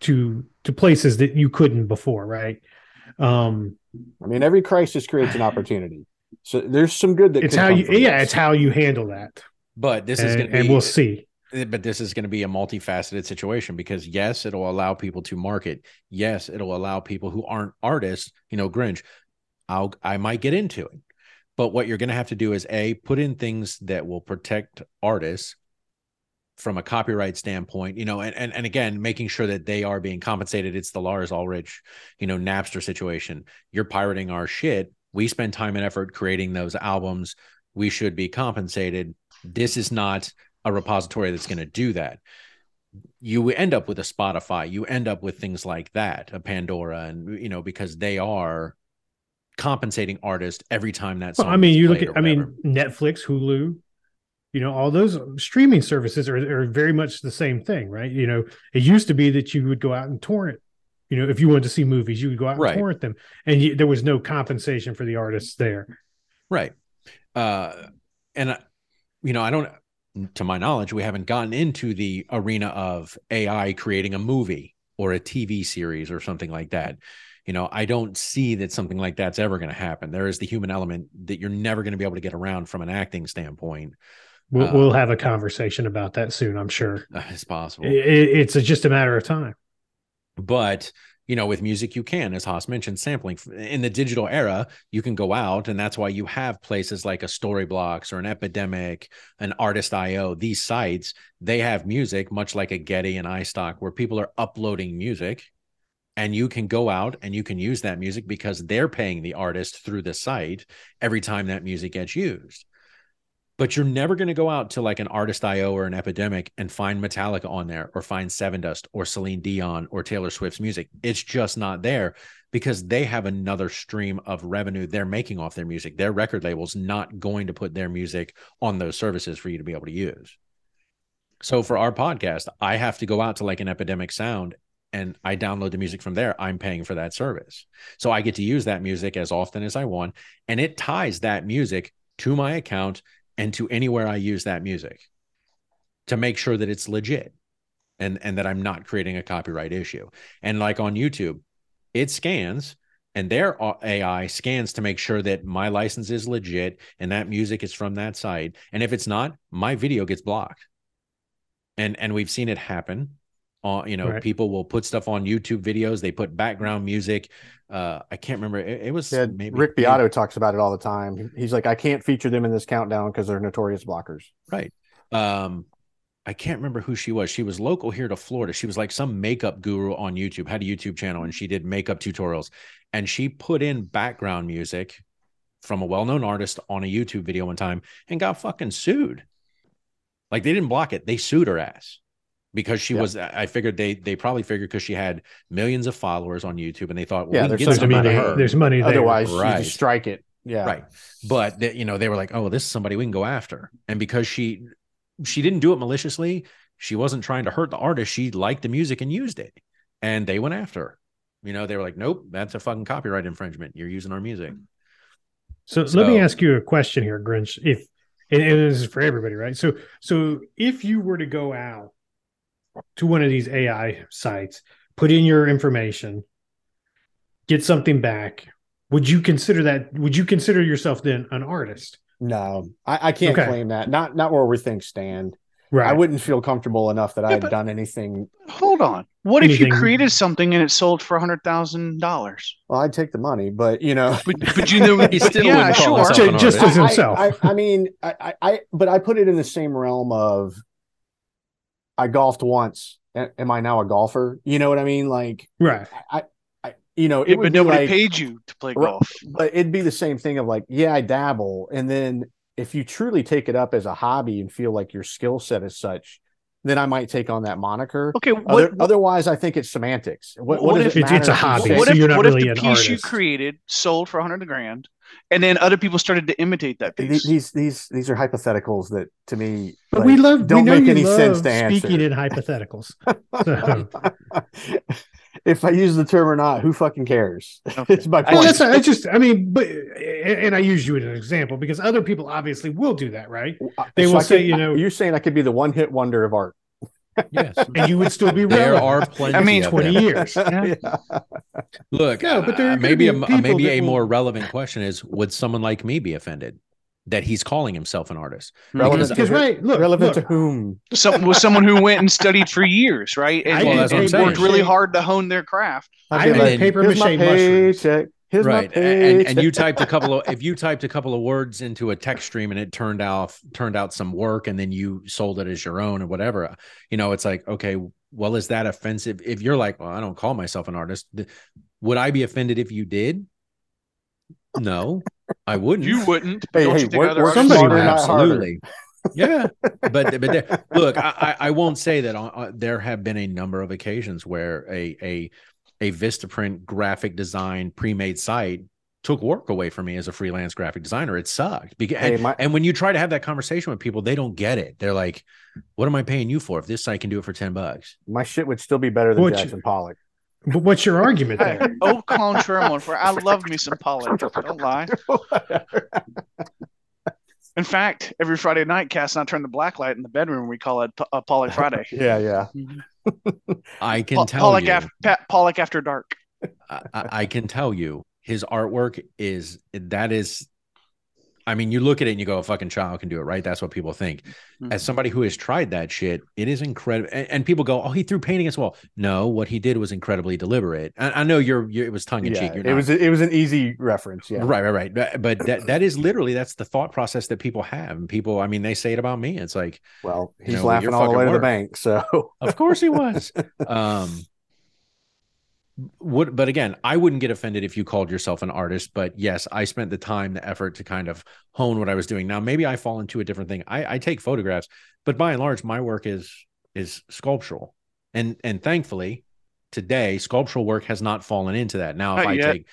to to places that you couldn't before, right? Um, I mean, every crisis creates an opportunity. So there's some good that it's could how come you yeah, this. it's how you handle that, But this is and, going to be and we'll see. But this is going to be a multifaceted situation because yes it'll allow people to market yes it'll allow people who aren't artists you know grinch i'll i might get into it. But what you're going to have to do is a put in things that will protect artists from a copyright standpoint you know and, and and again making sure that they are being compensated. It's the lars ulrich you know napster situation. You're pirating our shit. We spend time and effort creating those albums. We should be compensated. This is not a repository that's going to do that. You end up with a Spotify, you end up with things like that, a Pandora, and you know, because they are compensating artists every time that song. Well, I mean, you look at, I mean. Netflix, Hulu, you know, all those streaming services are, are very much the same thing, right? You know, it used to be that you would go out and torrent, you know, if you wanted to see movies, you would go out and Right. torrent them, and you, there was no compensation for the artists there. right. Uh, and uh, you know, I don't, to my knowledge, we haven't gotten into the arena of AI creating a movie or a TV series or something like that. You know, I don't see that something like that's ever going to happen. There is the human element that you're never going to be able to get around from an acting standpoint. We'll, Uh, we'll have a conversation about that soon, I'm sure. It's possible. It, it's a, just a matter of time. but you know with music you can as haas mentioned sampling in the digital era you can go out and that's why you have places like a storyblocks or an epidemic an Artlist io these sites they have music much like a getty and istock where people are uploading music and you can go out and you can use that music because they're paying the artist through the site every time that music gets used but you're never going to go out to like an Artlist IO or an epidemic and find Metallica on there or find Sevendust or Celine Dion or Taylor Swift's music. It's just not there because they have another stream of revenue they're making off their music. Their record label's not going to put their music on those services for you to be able to use. So for our podcast, I have to go out to like an epidemic sound and I download the music from there. I'm paying for that service. So I get to use that music as often as I want. And it ties that music to my account and to anywhere I use that music to make sure that it's legit and and that I'm not creating a copyright issue. And like on YouTube, it scans and their AI scans to make sure that my license is legit and that music is from that site. And if it's not, my video gets blocked. And and we've seen it happen. Uh, you know, Right. people will put stuff on YouTube videos. They put background music. Uh, I can't remember. It, it was Yeah, maybe Rick Beato talks about it all the time. He's like, I can't feature them in this countdown because they're notorious blockers. Right. Um, I can't remember who she was. She was local here to Florida. She was like some makeup guru on YouTube, had a YouTube channel, and she did makeup tutorials. And she put in background music from a well-known artist on a YouTube video one time and got fucking sued. Like they didn't block it, they sued her ass because she Yeah. was. I figured they they probably figured because she had millions of followers on YouTube and they thought, well, Yeah, there's get such So, I a some mean, out of money. they- her. there's money there. Otherwise, you just strike it. Yeah. right but they, you know they were like oh this is somebody we can go after and because she she didn't do it maliciously she wasn't trying to hurt the artist she liked the music and used it and they went after her you know they were like nope that's a fucking copyright infringement you're using our music So, let me ask you a question here, Grinch. If and, and this is for everybody, right? So so if you were to go out to one of these AI sites, put in your information, get something back, would you consider that would you consider yourself then an artist? No, I, I can't Okay. claim that. Not not where we things stand. Right. I wouldn't feel comfortable enough that I Yeah, had done anything. Hold on. What if you created something and it sold for a hundred thousand dollars? Well, I'd take the money, but you know, But, but you know, He still yeah, wouldn't sure. himself Ju- just artist. as himself. I, I, I mean, I, I, I, but I put it in the same realm of I golfed once. A- Am I now a golfer? You know what I mean? Like, right. I, you know, it Yeah, would but nobody like- paid you to play golf. but it'd be the same thing of like, yeah, I dabble, and then if you truly take it up as a hobby and feel like your skill set is such, then I might take on that moniker. Okay, what, Other, otherwise, I think it's semantics. What, What what, if- it It's- it's a hobby, what so if, you're not what if the an piece you created sold for a hundred grand, and then other people started to imitate that piece? these these these are hypotheticals that to me But like, we love don't we know make any love sense to answer. speaking in hypotheticals. So- if I use the term or not, who fucking cares? Okay. it's my I point. that's I just I mean, but and and I use you as an example because other people obviously will do that, right? Uh, they will I say, could- you know- you're saying I could be the one hit wonder of art. Yes And you would still be there relevant. are plenty I mean, twenty them. years. Yeah. look No, but there uh, maybe a, be uh, people maybe a will- more relevant question is would someone like me be offended that he's calling himself an artist Relevant Because to who- right, look, relevant look, to whom? Some was someone who went and studied for years, right? And, I Well, and- that's what I'm and worked really hard to hone their craft. I'd I be made like, paper mache mushrooms. Paycheck. Here's right my and and you typed a couple of if you typed a couple of words into a text stream and it turned out turned out some work and then you sold it as your own or whatever you know it's like okay well is that offensive if you're like well i don't call myself an artist would i be offended if you did no i wouldn't You wouldn't. but Hey, don't hey, you think work- other work artists smarter, would? not harder. absolutely yeah but but there, look I, I I won't say that uh, uh, there have been a number of occasions where a a a vistaprint graphic design pre-made site took work away from me as a freelance graphic designer it sucked because Hey, and, my- and when you try to have that conversation with people they don't get it they're like what am i paying you for if this site can do it for 10 bucks my shit would still be better than Which- Jackson Pollock. But what's your argument there? oh, clone Sherman, for I love me some Pollock. Don't lie. In fact, every Friday night, Cass and I turn the black light in the bedroom. We call it uh, Pollock Friday. yeah, yeah. I can Pa- tell Pollock, you af- Pa- Pollock after dark. I I can tell you his artwork is that is I mean, you look at it and you go, a fucking child can do it, right? That's what people think. Mhm. As somebody who has tried that shit, it is incredible. And, and people go, oh, he threw paint against the wall. No, what he did was incredibly deliberate. I, I know you're, you're, it was tongue in cheek. You're it was it was an easy reference. Yeah, right, right, right. But, but that, that is literally, that's the thought process that people have. And people, I mean, they say it about me. It's like, Well, You he's know, laughing all the way to the bank. So Of course he was. um would but again, I wouldn't get offended if you called yourself an artist, but yes, I spent the time, the effort to kind of hone what I was doing. Now, maybe I fall into a different thing. I, I take photographs, but by and large, my work is is sculptural. And and thankfully, today, sculptural work has not fallen into that. Now, if I yet. take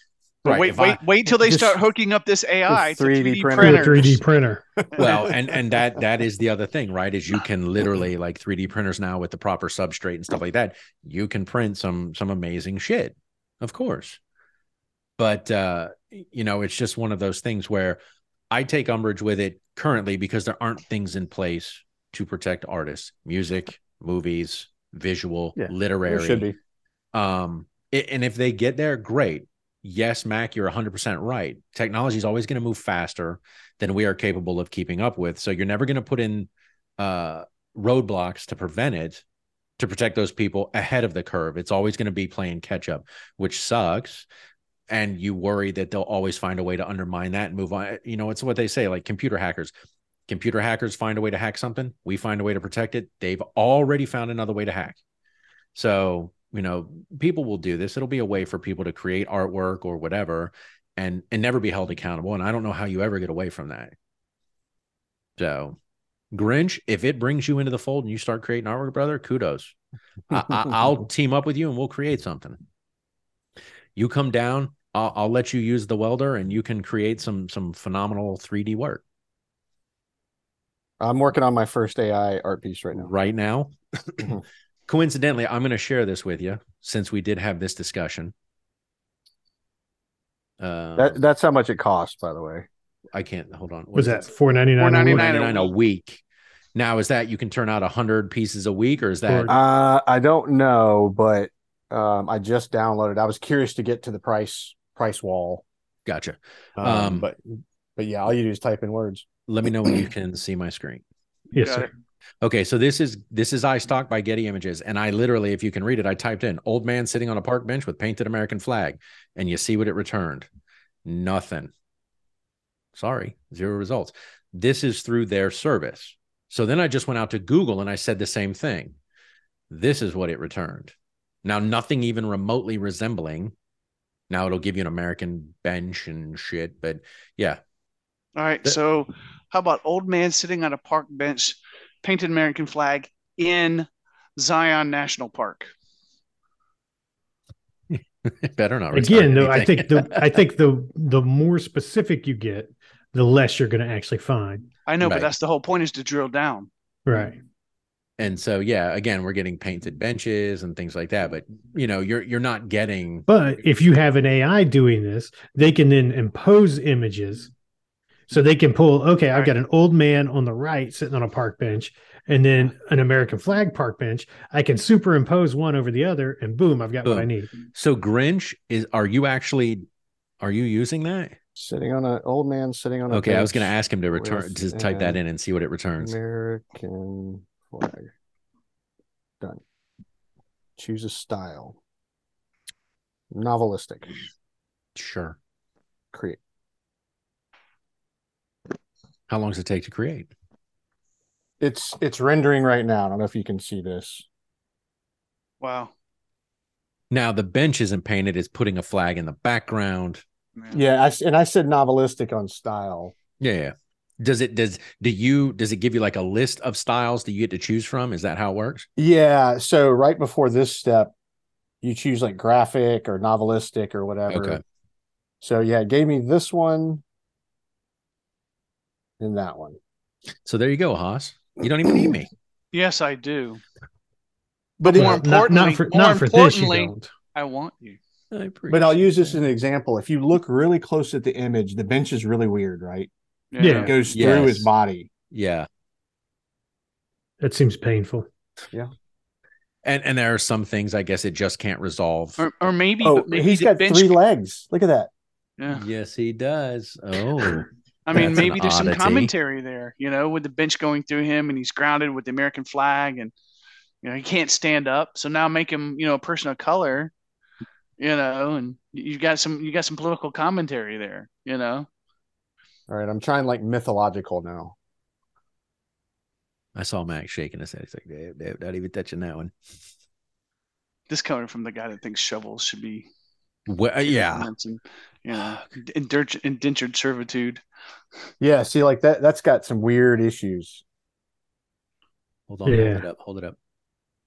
right, wait, if wait, I- wait till they Just- start hooking up this AI to 3D 3D, printer. To a printers. 3D printer. well and and that that is the other thing right is you can literally like 3d printers now with the proper substrate and stuff like that you can print some some amazing shit of course but uh you know it's just one of those things where i take umbrage with it currently because there aren't things in place to protect artists music movies visual Yeah, There literary should be. um, i- and if they get there, great. Yes, Mac, you're 100% right. Technology is always going to move faster than we are capable of keeping up with. So you're never going to put in uh, roadblocks to prevent it, to protect those people ahead of the curve. It's always going to be playing catch up, which sucks. And you worry that they'll always find a way to undermine that and move on. You know, it's what they say like computer hackers. Computer hackers find a way to hack something. We find a way to protect it. They've already found another way to hack. So, you know, people will do this. It'll be a way for people to create artwork or whatever. and and never be held accountable. And I don't know how you ever get away from that. So, Grinch, if it brings you into the fold and you start creating artwork, brother, kudos. I, I, I'll team up with you and we'll create something. You come down, I'll, I'll let you use the welder, and you can create some some phenomenal 3D work I'm working on my first AI art piece right now. right now. Mm-hmm. Coincidentally, I'm going to share this with you since we did have this discussion. Uh, That that's how much it costs, by the way. I can't hold on. What Was that it? four ninety nine? $4.99 $4.99 a week. Now, is that you can turn out a hundred pieces a week, or is that Uh, I don't know, but um, I just downloaded. I was curious to get to the price price wall. gotcha? Um, Um, but but yeah, all you do is type in words. Let me know when you can see my screen. Yes, sir. it. Okay, so this is this is iStock by Getty Images, and I literally, if you can read it, I typed in "old man sitting on a park bench with painted American flag," and you see what it returned. Nothing. Sorry, zero results. This is through their service. So then I just went out to Google and I said the same thing. This is what it returned. Now, nothing even remotely resembling. Now it'll give you an American bench and shit, but yeah, All right. The- So, how about old man sitting on a park bench, painted American flag in Zion National Park? better not. Again, though, I think the I think the the more specific you get, the less you're going to actually find. I know, Right. but that's the whole point is to drill down. Right. and so yeah again we're getting painted benches and things like that but you know you're you're not getting But if you have an AI doing this, they can then impose images. So they can pull, okay, I've got an old man on the right sitting on a park bench and then an American flag park bench. I can superimpose one over the other and boom, I've got what I need. so grinch is are you actually are you using that Sitting on an old man sitting on a okay i was going to ask him to return to type that in and see what it returns American flag. Done. Choose a style. Novelistic. sure Create. How long does it take to create It's it's rendering right now. I don't know if you can see this. Wow. now the bench isn't painted it's putting a flag in the background Man. Yeah, I s and I said novelistic on style. yeah yeah does it does do you does it give you like a list of styles that you get to choose from is that how it works Yeah, so right before this step, you choose like graphic or novelistic or whatever. Okay. So yeah, it gave me this one and that one. so there you go haas you don't even need me Yes, I do. But More it, Not- not, importantly- for more not for this, you importantly- don't. I want you. I but I'll use this as an example. If you look really close at the image, the bench is really weird, right? Yeah. It goes through his body. yeah That seems painful. Yeah, and and there are some things i guess it just can't resolve Or, or maybe, Oh, but maybe he's the got bench- three legs. Look at that. Yeah. Yes, he does. Oh, I mean, That's maybe there's some commentary there, you know, with the bench going through him and he's grounded with the American flag and, you know, he can't stand up. So now make him, you know, a person of color, you know, and you got some, you got some political commentary there, you know. All right, I'm trying like mythological now. I saw Max shaking his head. He's like, Dave, Dave, not even touching that one. This coming from the guy that thinks shovels should be, Well, uh, yeah. and, you indentured, indentured servitude. Yeah, see, like that. That's got some weird issues. Hold on. Hold it up. Hold it up.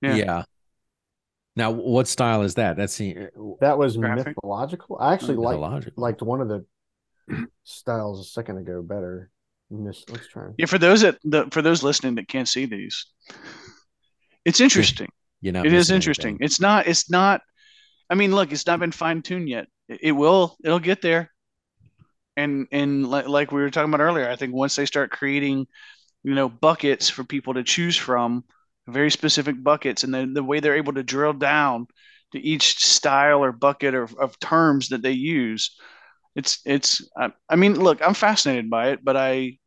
Yeah. Yeah. Now, what style is that? That's the uh, That was Graphic. mythological. I actually oh, liked liked one of the styles a second ago better. Miss, let's try. Yeah. For those that, the, for those listening that can't see these, it's interesting. you know, it is interesting. It's not. It's not. I mean, look, it's not been fine tuned yet. It, it will. It'll get there. And and like, like we were talking about earlier, I think once they start creating, you know, buckets for people to choose from, very specific buckets, and then the way they're able to drill down to each style or bucket or of terms that they use, it's it's. I, I mean, look, I'm fascinated by it, but I.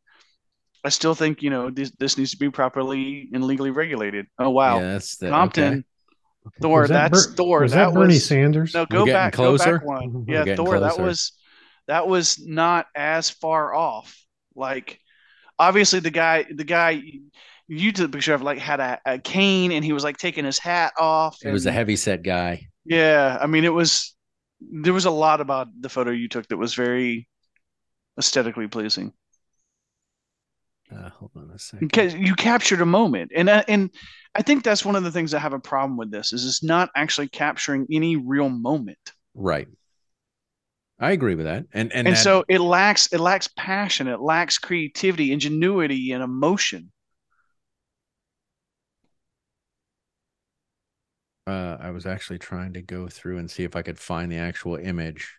I still think you know this, this needs to be properly and legally regulated. Oh wow, Yeah, that's the, Compton, okay. Thor. That That's Ber- Thor. Was that, that, Bernie was Sanders? no. Go getting back. closer? Go back one. We're Yeah, getting Thor. That was that was not as far off. Like obviously the guy, the guy you took the picture of like had a, a cane and he was like taking his hat off. It was a heavy set guy. Yeah, I mean it was there was a lot about the photo you took that was very aesthetically pleasing Uh, hold on a second. because you captured a moment and I- and I think that's one of the things I have a problem with this is it's not actually capturing any real moment Right. I agree with that. And and, and, that- so it lacks it lacks passion it lacks creativity ingenuity and emotion uh, I was actually trying to go through and see if I could find the actual image.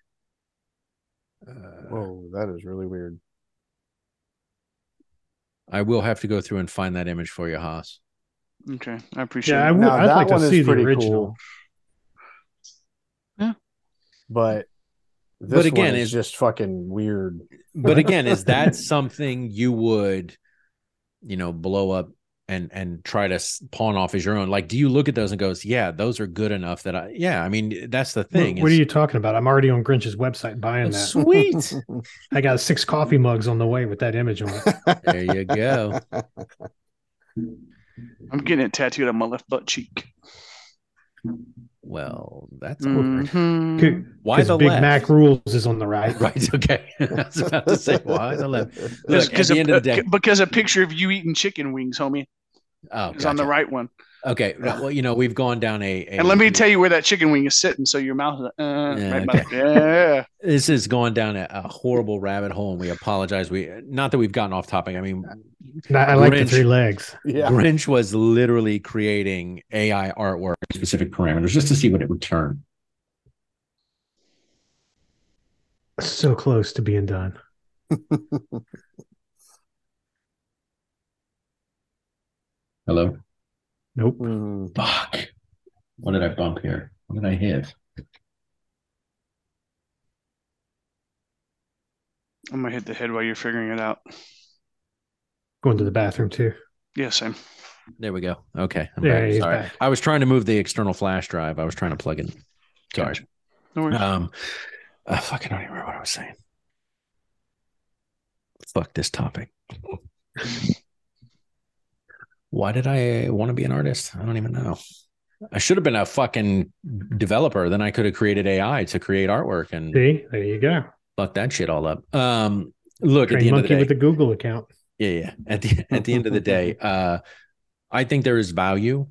Uh, Whoa, that is really weird. I will have to go through and find that image for you, Haas. Okay I appreciate Yeah, I would. Now, I'd that like to one is see the pretty original. cool. Yeah. But this But again, one is is- just fucking weird. But again, is that something you would, you know, blow up and and try to pawn off as your own? Like, do you look at those and goes, yeah, those are good enough that I, yeah, I mean, that's the thing. what are you talking about? I'm already on Grinch's website buying that. Sweet. I got six coffee mugs on the way with that image on it. there you go. I'm getting it tattooed on my left butt cheek Well, that's awkward. Mhm. Could- Why 'cause the Big left? Mac rules is on the right. Right. Okay. I was about to say why the left. Because- Look, at the a- end of the day. because a picture of you eating chicken wings, homie, Oh, is on the right one. Okay. Well, you know, we've gone down a. a And let me tell you where that chicken wing is sitting, so your mouth is uh, Yeah, right okay. the- yeah. this is going down a, a horrible rabbit hole, and we apologize. We not that we've gotten off topic. I mean, And I, I like the three legs. yeah. Grinch was literally creating AI artwork specific parameters just to see what it would turn. So close to being done. Hello. Nope. Mm, Fuck. What did I bump here? What did I hit? I'm gonna hit the head while you're figuring it out. Going to the bathroom too. Yeah, same. There we go. Okay. I'm There back. Sorry. back. I was trying to move the external flash drive. I was trying to plug in. Sorry. Gotcha. No worries. Um, fuck, I don't even remember what I was saying. Fuck this topic. Why did I want to be an artist? I don't even know. I should have been a fucking developer. Then I could have created AI to create artwork and See, there you go. fuck that shit all up. Um, look at the end of the monkey day. with the Google account. Yeah, yeah. At the at the end of the day, uh, I think there is value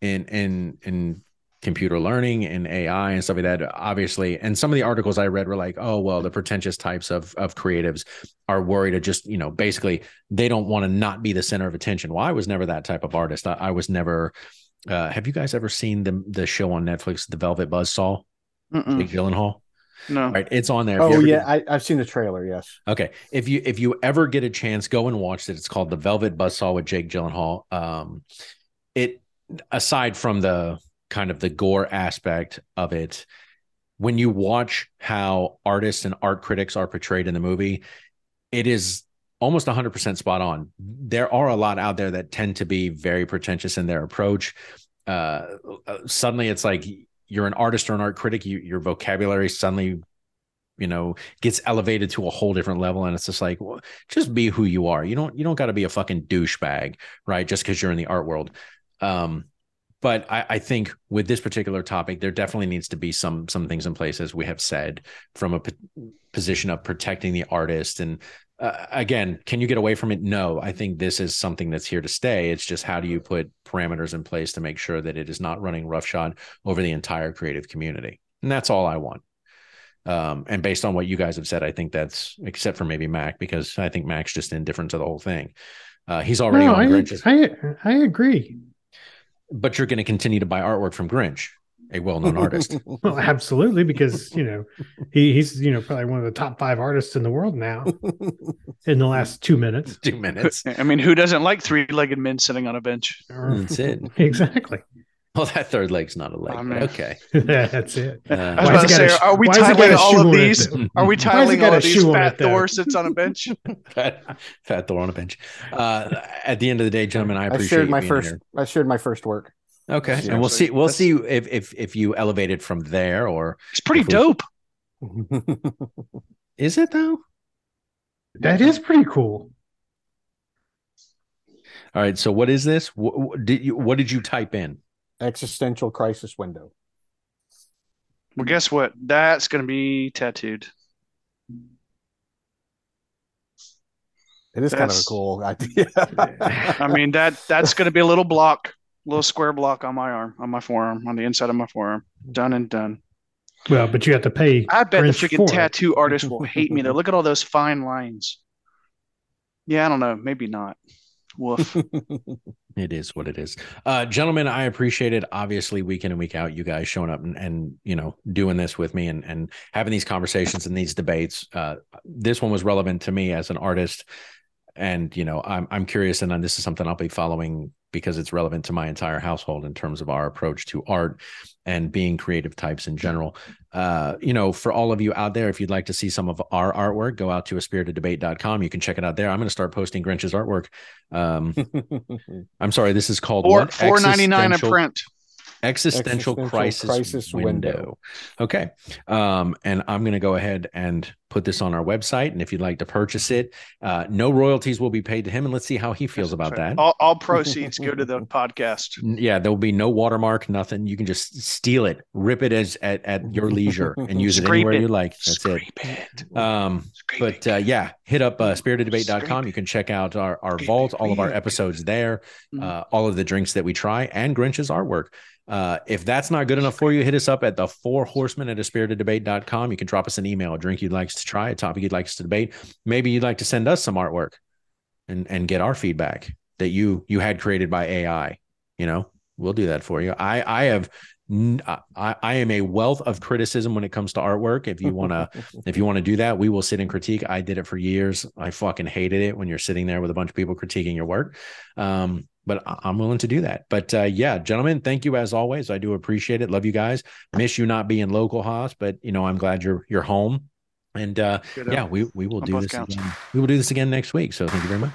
in in in computer learning and AI and stuff like that. Obviously, and some of the articles I read were like, oh well, the pretentious types of of creatives are worried to just you know basically they don't want to not be the center of attention. Well, I was never that type of artist. I, I was never. Uh, have you guys ever seen the the show on Netflix, The Velvet Buzzsaw? Mm-mm. Jake Gyllenhaal. No. Right, it's on there. If Oh yeah, get- I, I've seen the trailer. Yes. Okay. If you if you ever get a chance, go and watch it. It's called The Velvet Buzzsaw with Jake Gyllenhaal. Um, it aside from the kind of the gore aspect of it, when you watch how artists and art critics are portrayed in the movie, it is almost 100% spot on. There are a lot out there that tend to be very pretentious in their approach. Uh, uh, suddenly, it's like you're an artist or an art critic, you, your vocabulary suddenly you know gets elevated to a whole different level and it's just like well, just be who you are you don't you don't got to be a fucking douchebag right just because you're in the art world um but I, I think with this particular topic there definitely needs to be some some things in place as we have said from a p- position of protecting the artist. And uh, again can you get away from it? No i think this is something that's here to stay. It's just how do you put parameters in place to make sure that it is not running roughshod over the entire creative community? And that's all i want. Um, and based on what you guys have said, I think that's except for maybe Mac, because I think Mac's just indifferent to the whole thing. Uh, he's already No, on I, Grinch's, I I agree. But you're going to continue to buy artwork from Grinch, a well-known artist. Well, absolutely, because you know he, he's you know probably one of the top five artists in the world now in the last two minutes. Two minutes. I mean, who doesn't like three-legged men sitting on a bench? That's it. exactly. Well, that third leg's not a leg. Oh, but man. okay. That's it. I Uh, was Why's about to it got say, sh- are we why's titling all of these? Are we Why's it titling all of these fat? Thor sits on a bench? fat, fat Thor on a bench. Uh, at the end of the day, gentlemen, I I appreciate shared my being first. here. I shared my first work. Okay, Yeah, and we'll see. We'll that's- see if if if you elevate it from there, or It's pretty If we- dope. is it though? That is pretty cool. All right. So what is this? What, did you? What did you type in? Existential crisis window. Well, guess what? That's going to be tattooed. It is kind of a cool idea. I mean that that's going to be a little block, little square block on my arm, on my forearm, on the inside of my forearm. Done and done. Well, but you have to pay. I bet French the freaking for it. tattoo artist will hate me though. Look at all those fine lines. Yeah, I don't know. Maybe not. Woof. It is what it is. Uh, gentlemen, I appreciate it. Obviously, week in and week out, you guys showing up and, and you know, doing this with me and, and having these conversations and these debates. Uh, this one was relevant to me as an artist. And, you know, I'm, I'm curious. And then this is something I'll be following because it's relevant to my entire household in terms of our approach to art and being creative types in general. Uh, you know, for all of you out there, if you'd like to see some of our artwork, go out to a spiriteddebate.com. You can check it out there. I'm going to start posting Grinch's artwork. Um, I'm sorry, this is called Four what? four ninety nine a print. Existential, Existential crisis, crisis window. window. Okay. Um, and I'm going to go ahead and put this on our website. And if you'd like to purchase it, uh, no royalties will be paid to him. And let's see how he feels about that. All, all proceeds go to the podcast. Yeah, there will be no watermark, nothing. You can just steal it, rip it as at, at your leisure, and use it anywhere it. you like. That's Scrape it. it. Um, Scrape but uh, yeah, hit up uh, spiriteddebate.com. You can check out our, our Scrape vault, all of our episodes there, Mhm. uh, all of the drinks that we try, and Grinch's artwork. Uh, if that's not good enough for you, hit us up at the four horsemen at a spiriteddebate.com. You can drop us an email, a drink you'd like us to try, a topic you'd like us to debate. Maybe you'd like to send us some artwork and, and get our feedback that you you had created by AI. You know, we'll do that for you. I I have I, I am a wealth of criticism when it comes to artwork. If you want to if you want to do that, we will sit and critique. I did it for years. I fucking hated it when you're sitting there with a bunch of people critiquing your work. Um, but I'm willing to do that. But uh, yeah, gentlemen, thank you as always. I do appreciate it. Love you guys. Miss you not being local, Haas, but you know I'm glad you're you're home. And uh, uh, yeah, we we will on do this again. We will do this again next week. So thank you very much.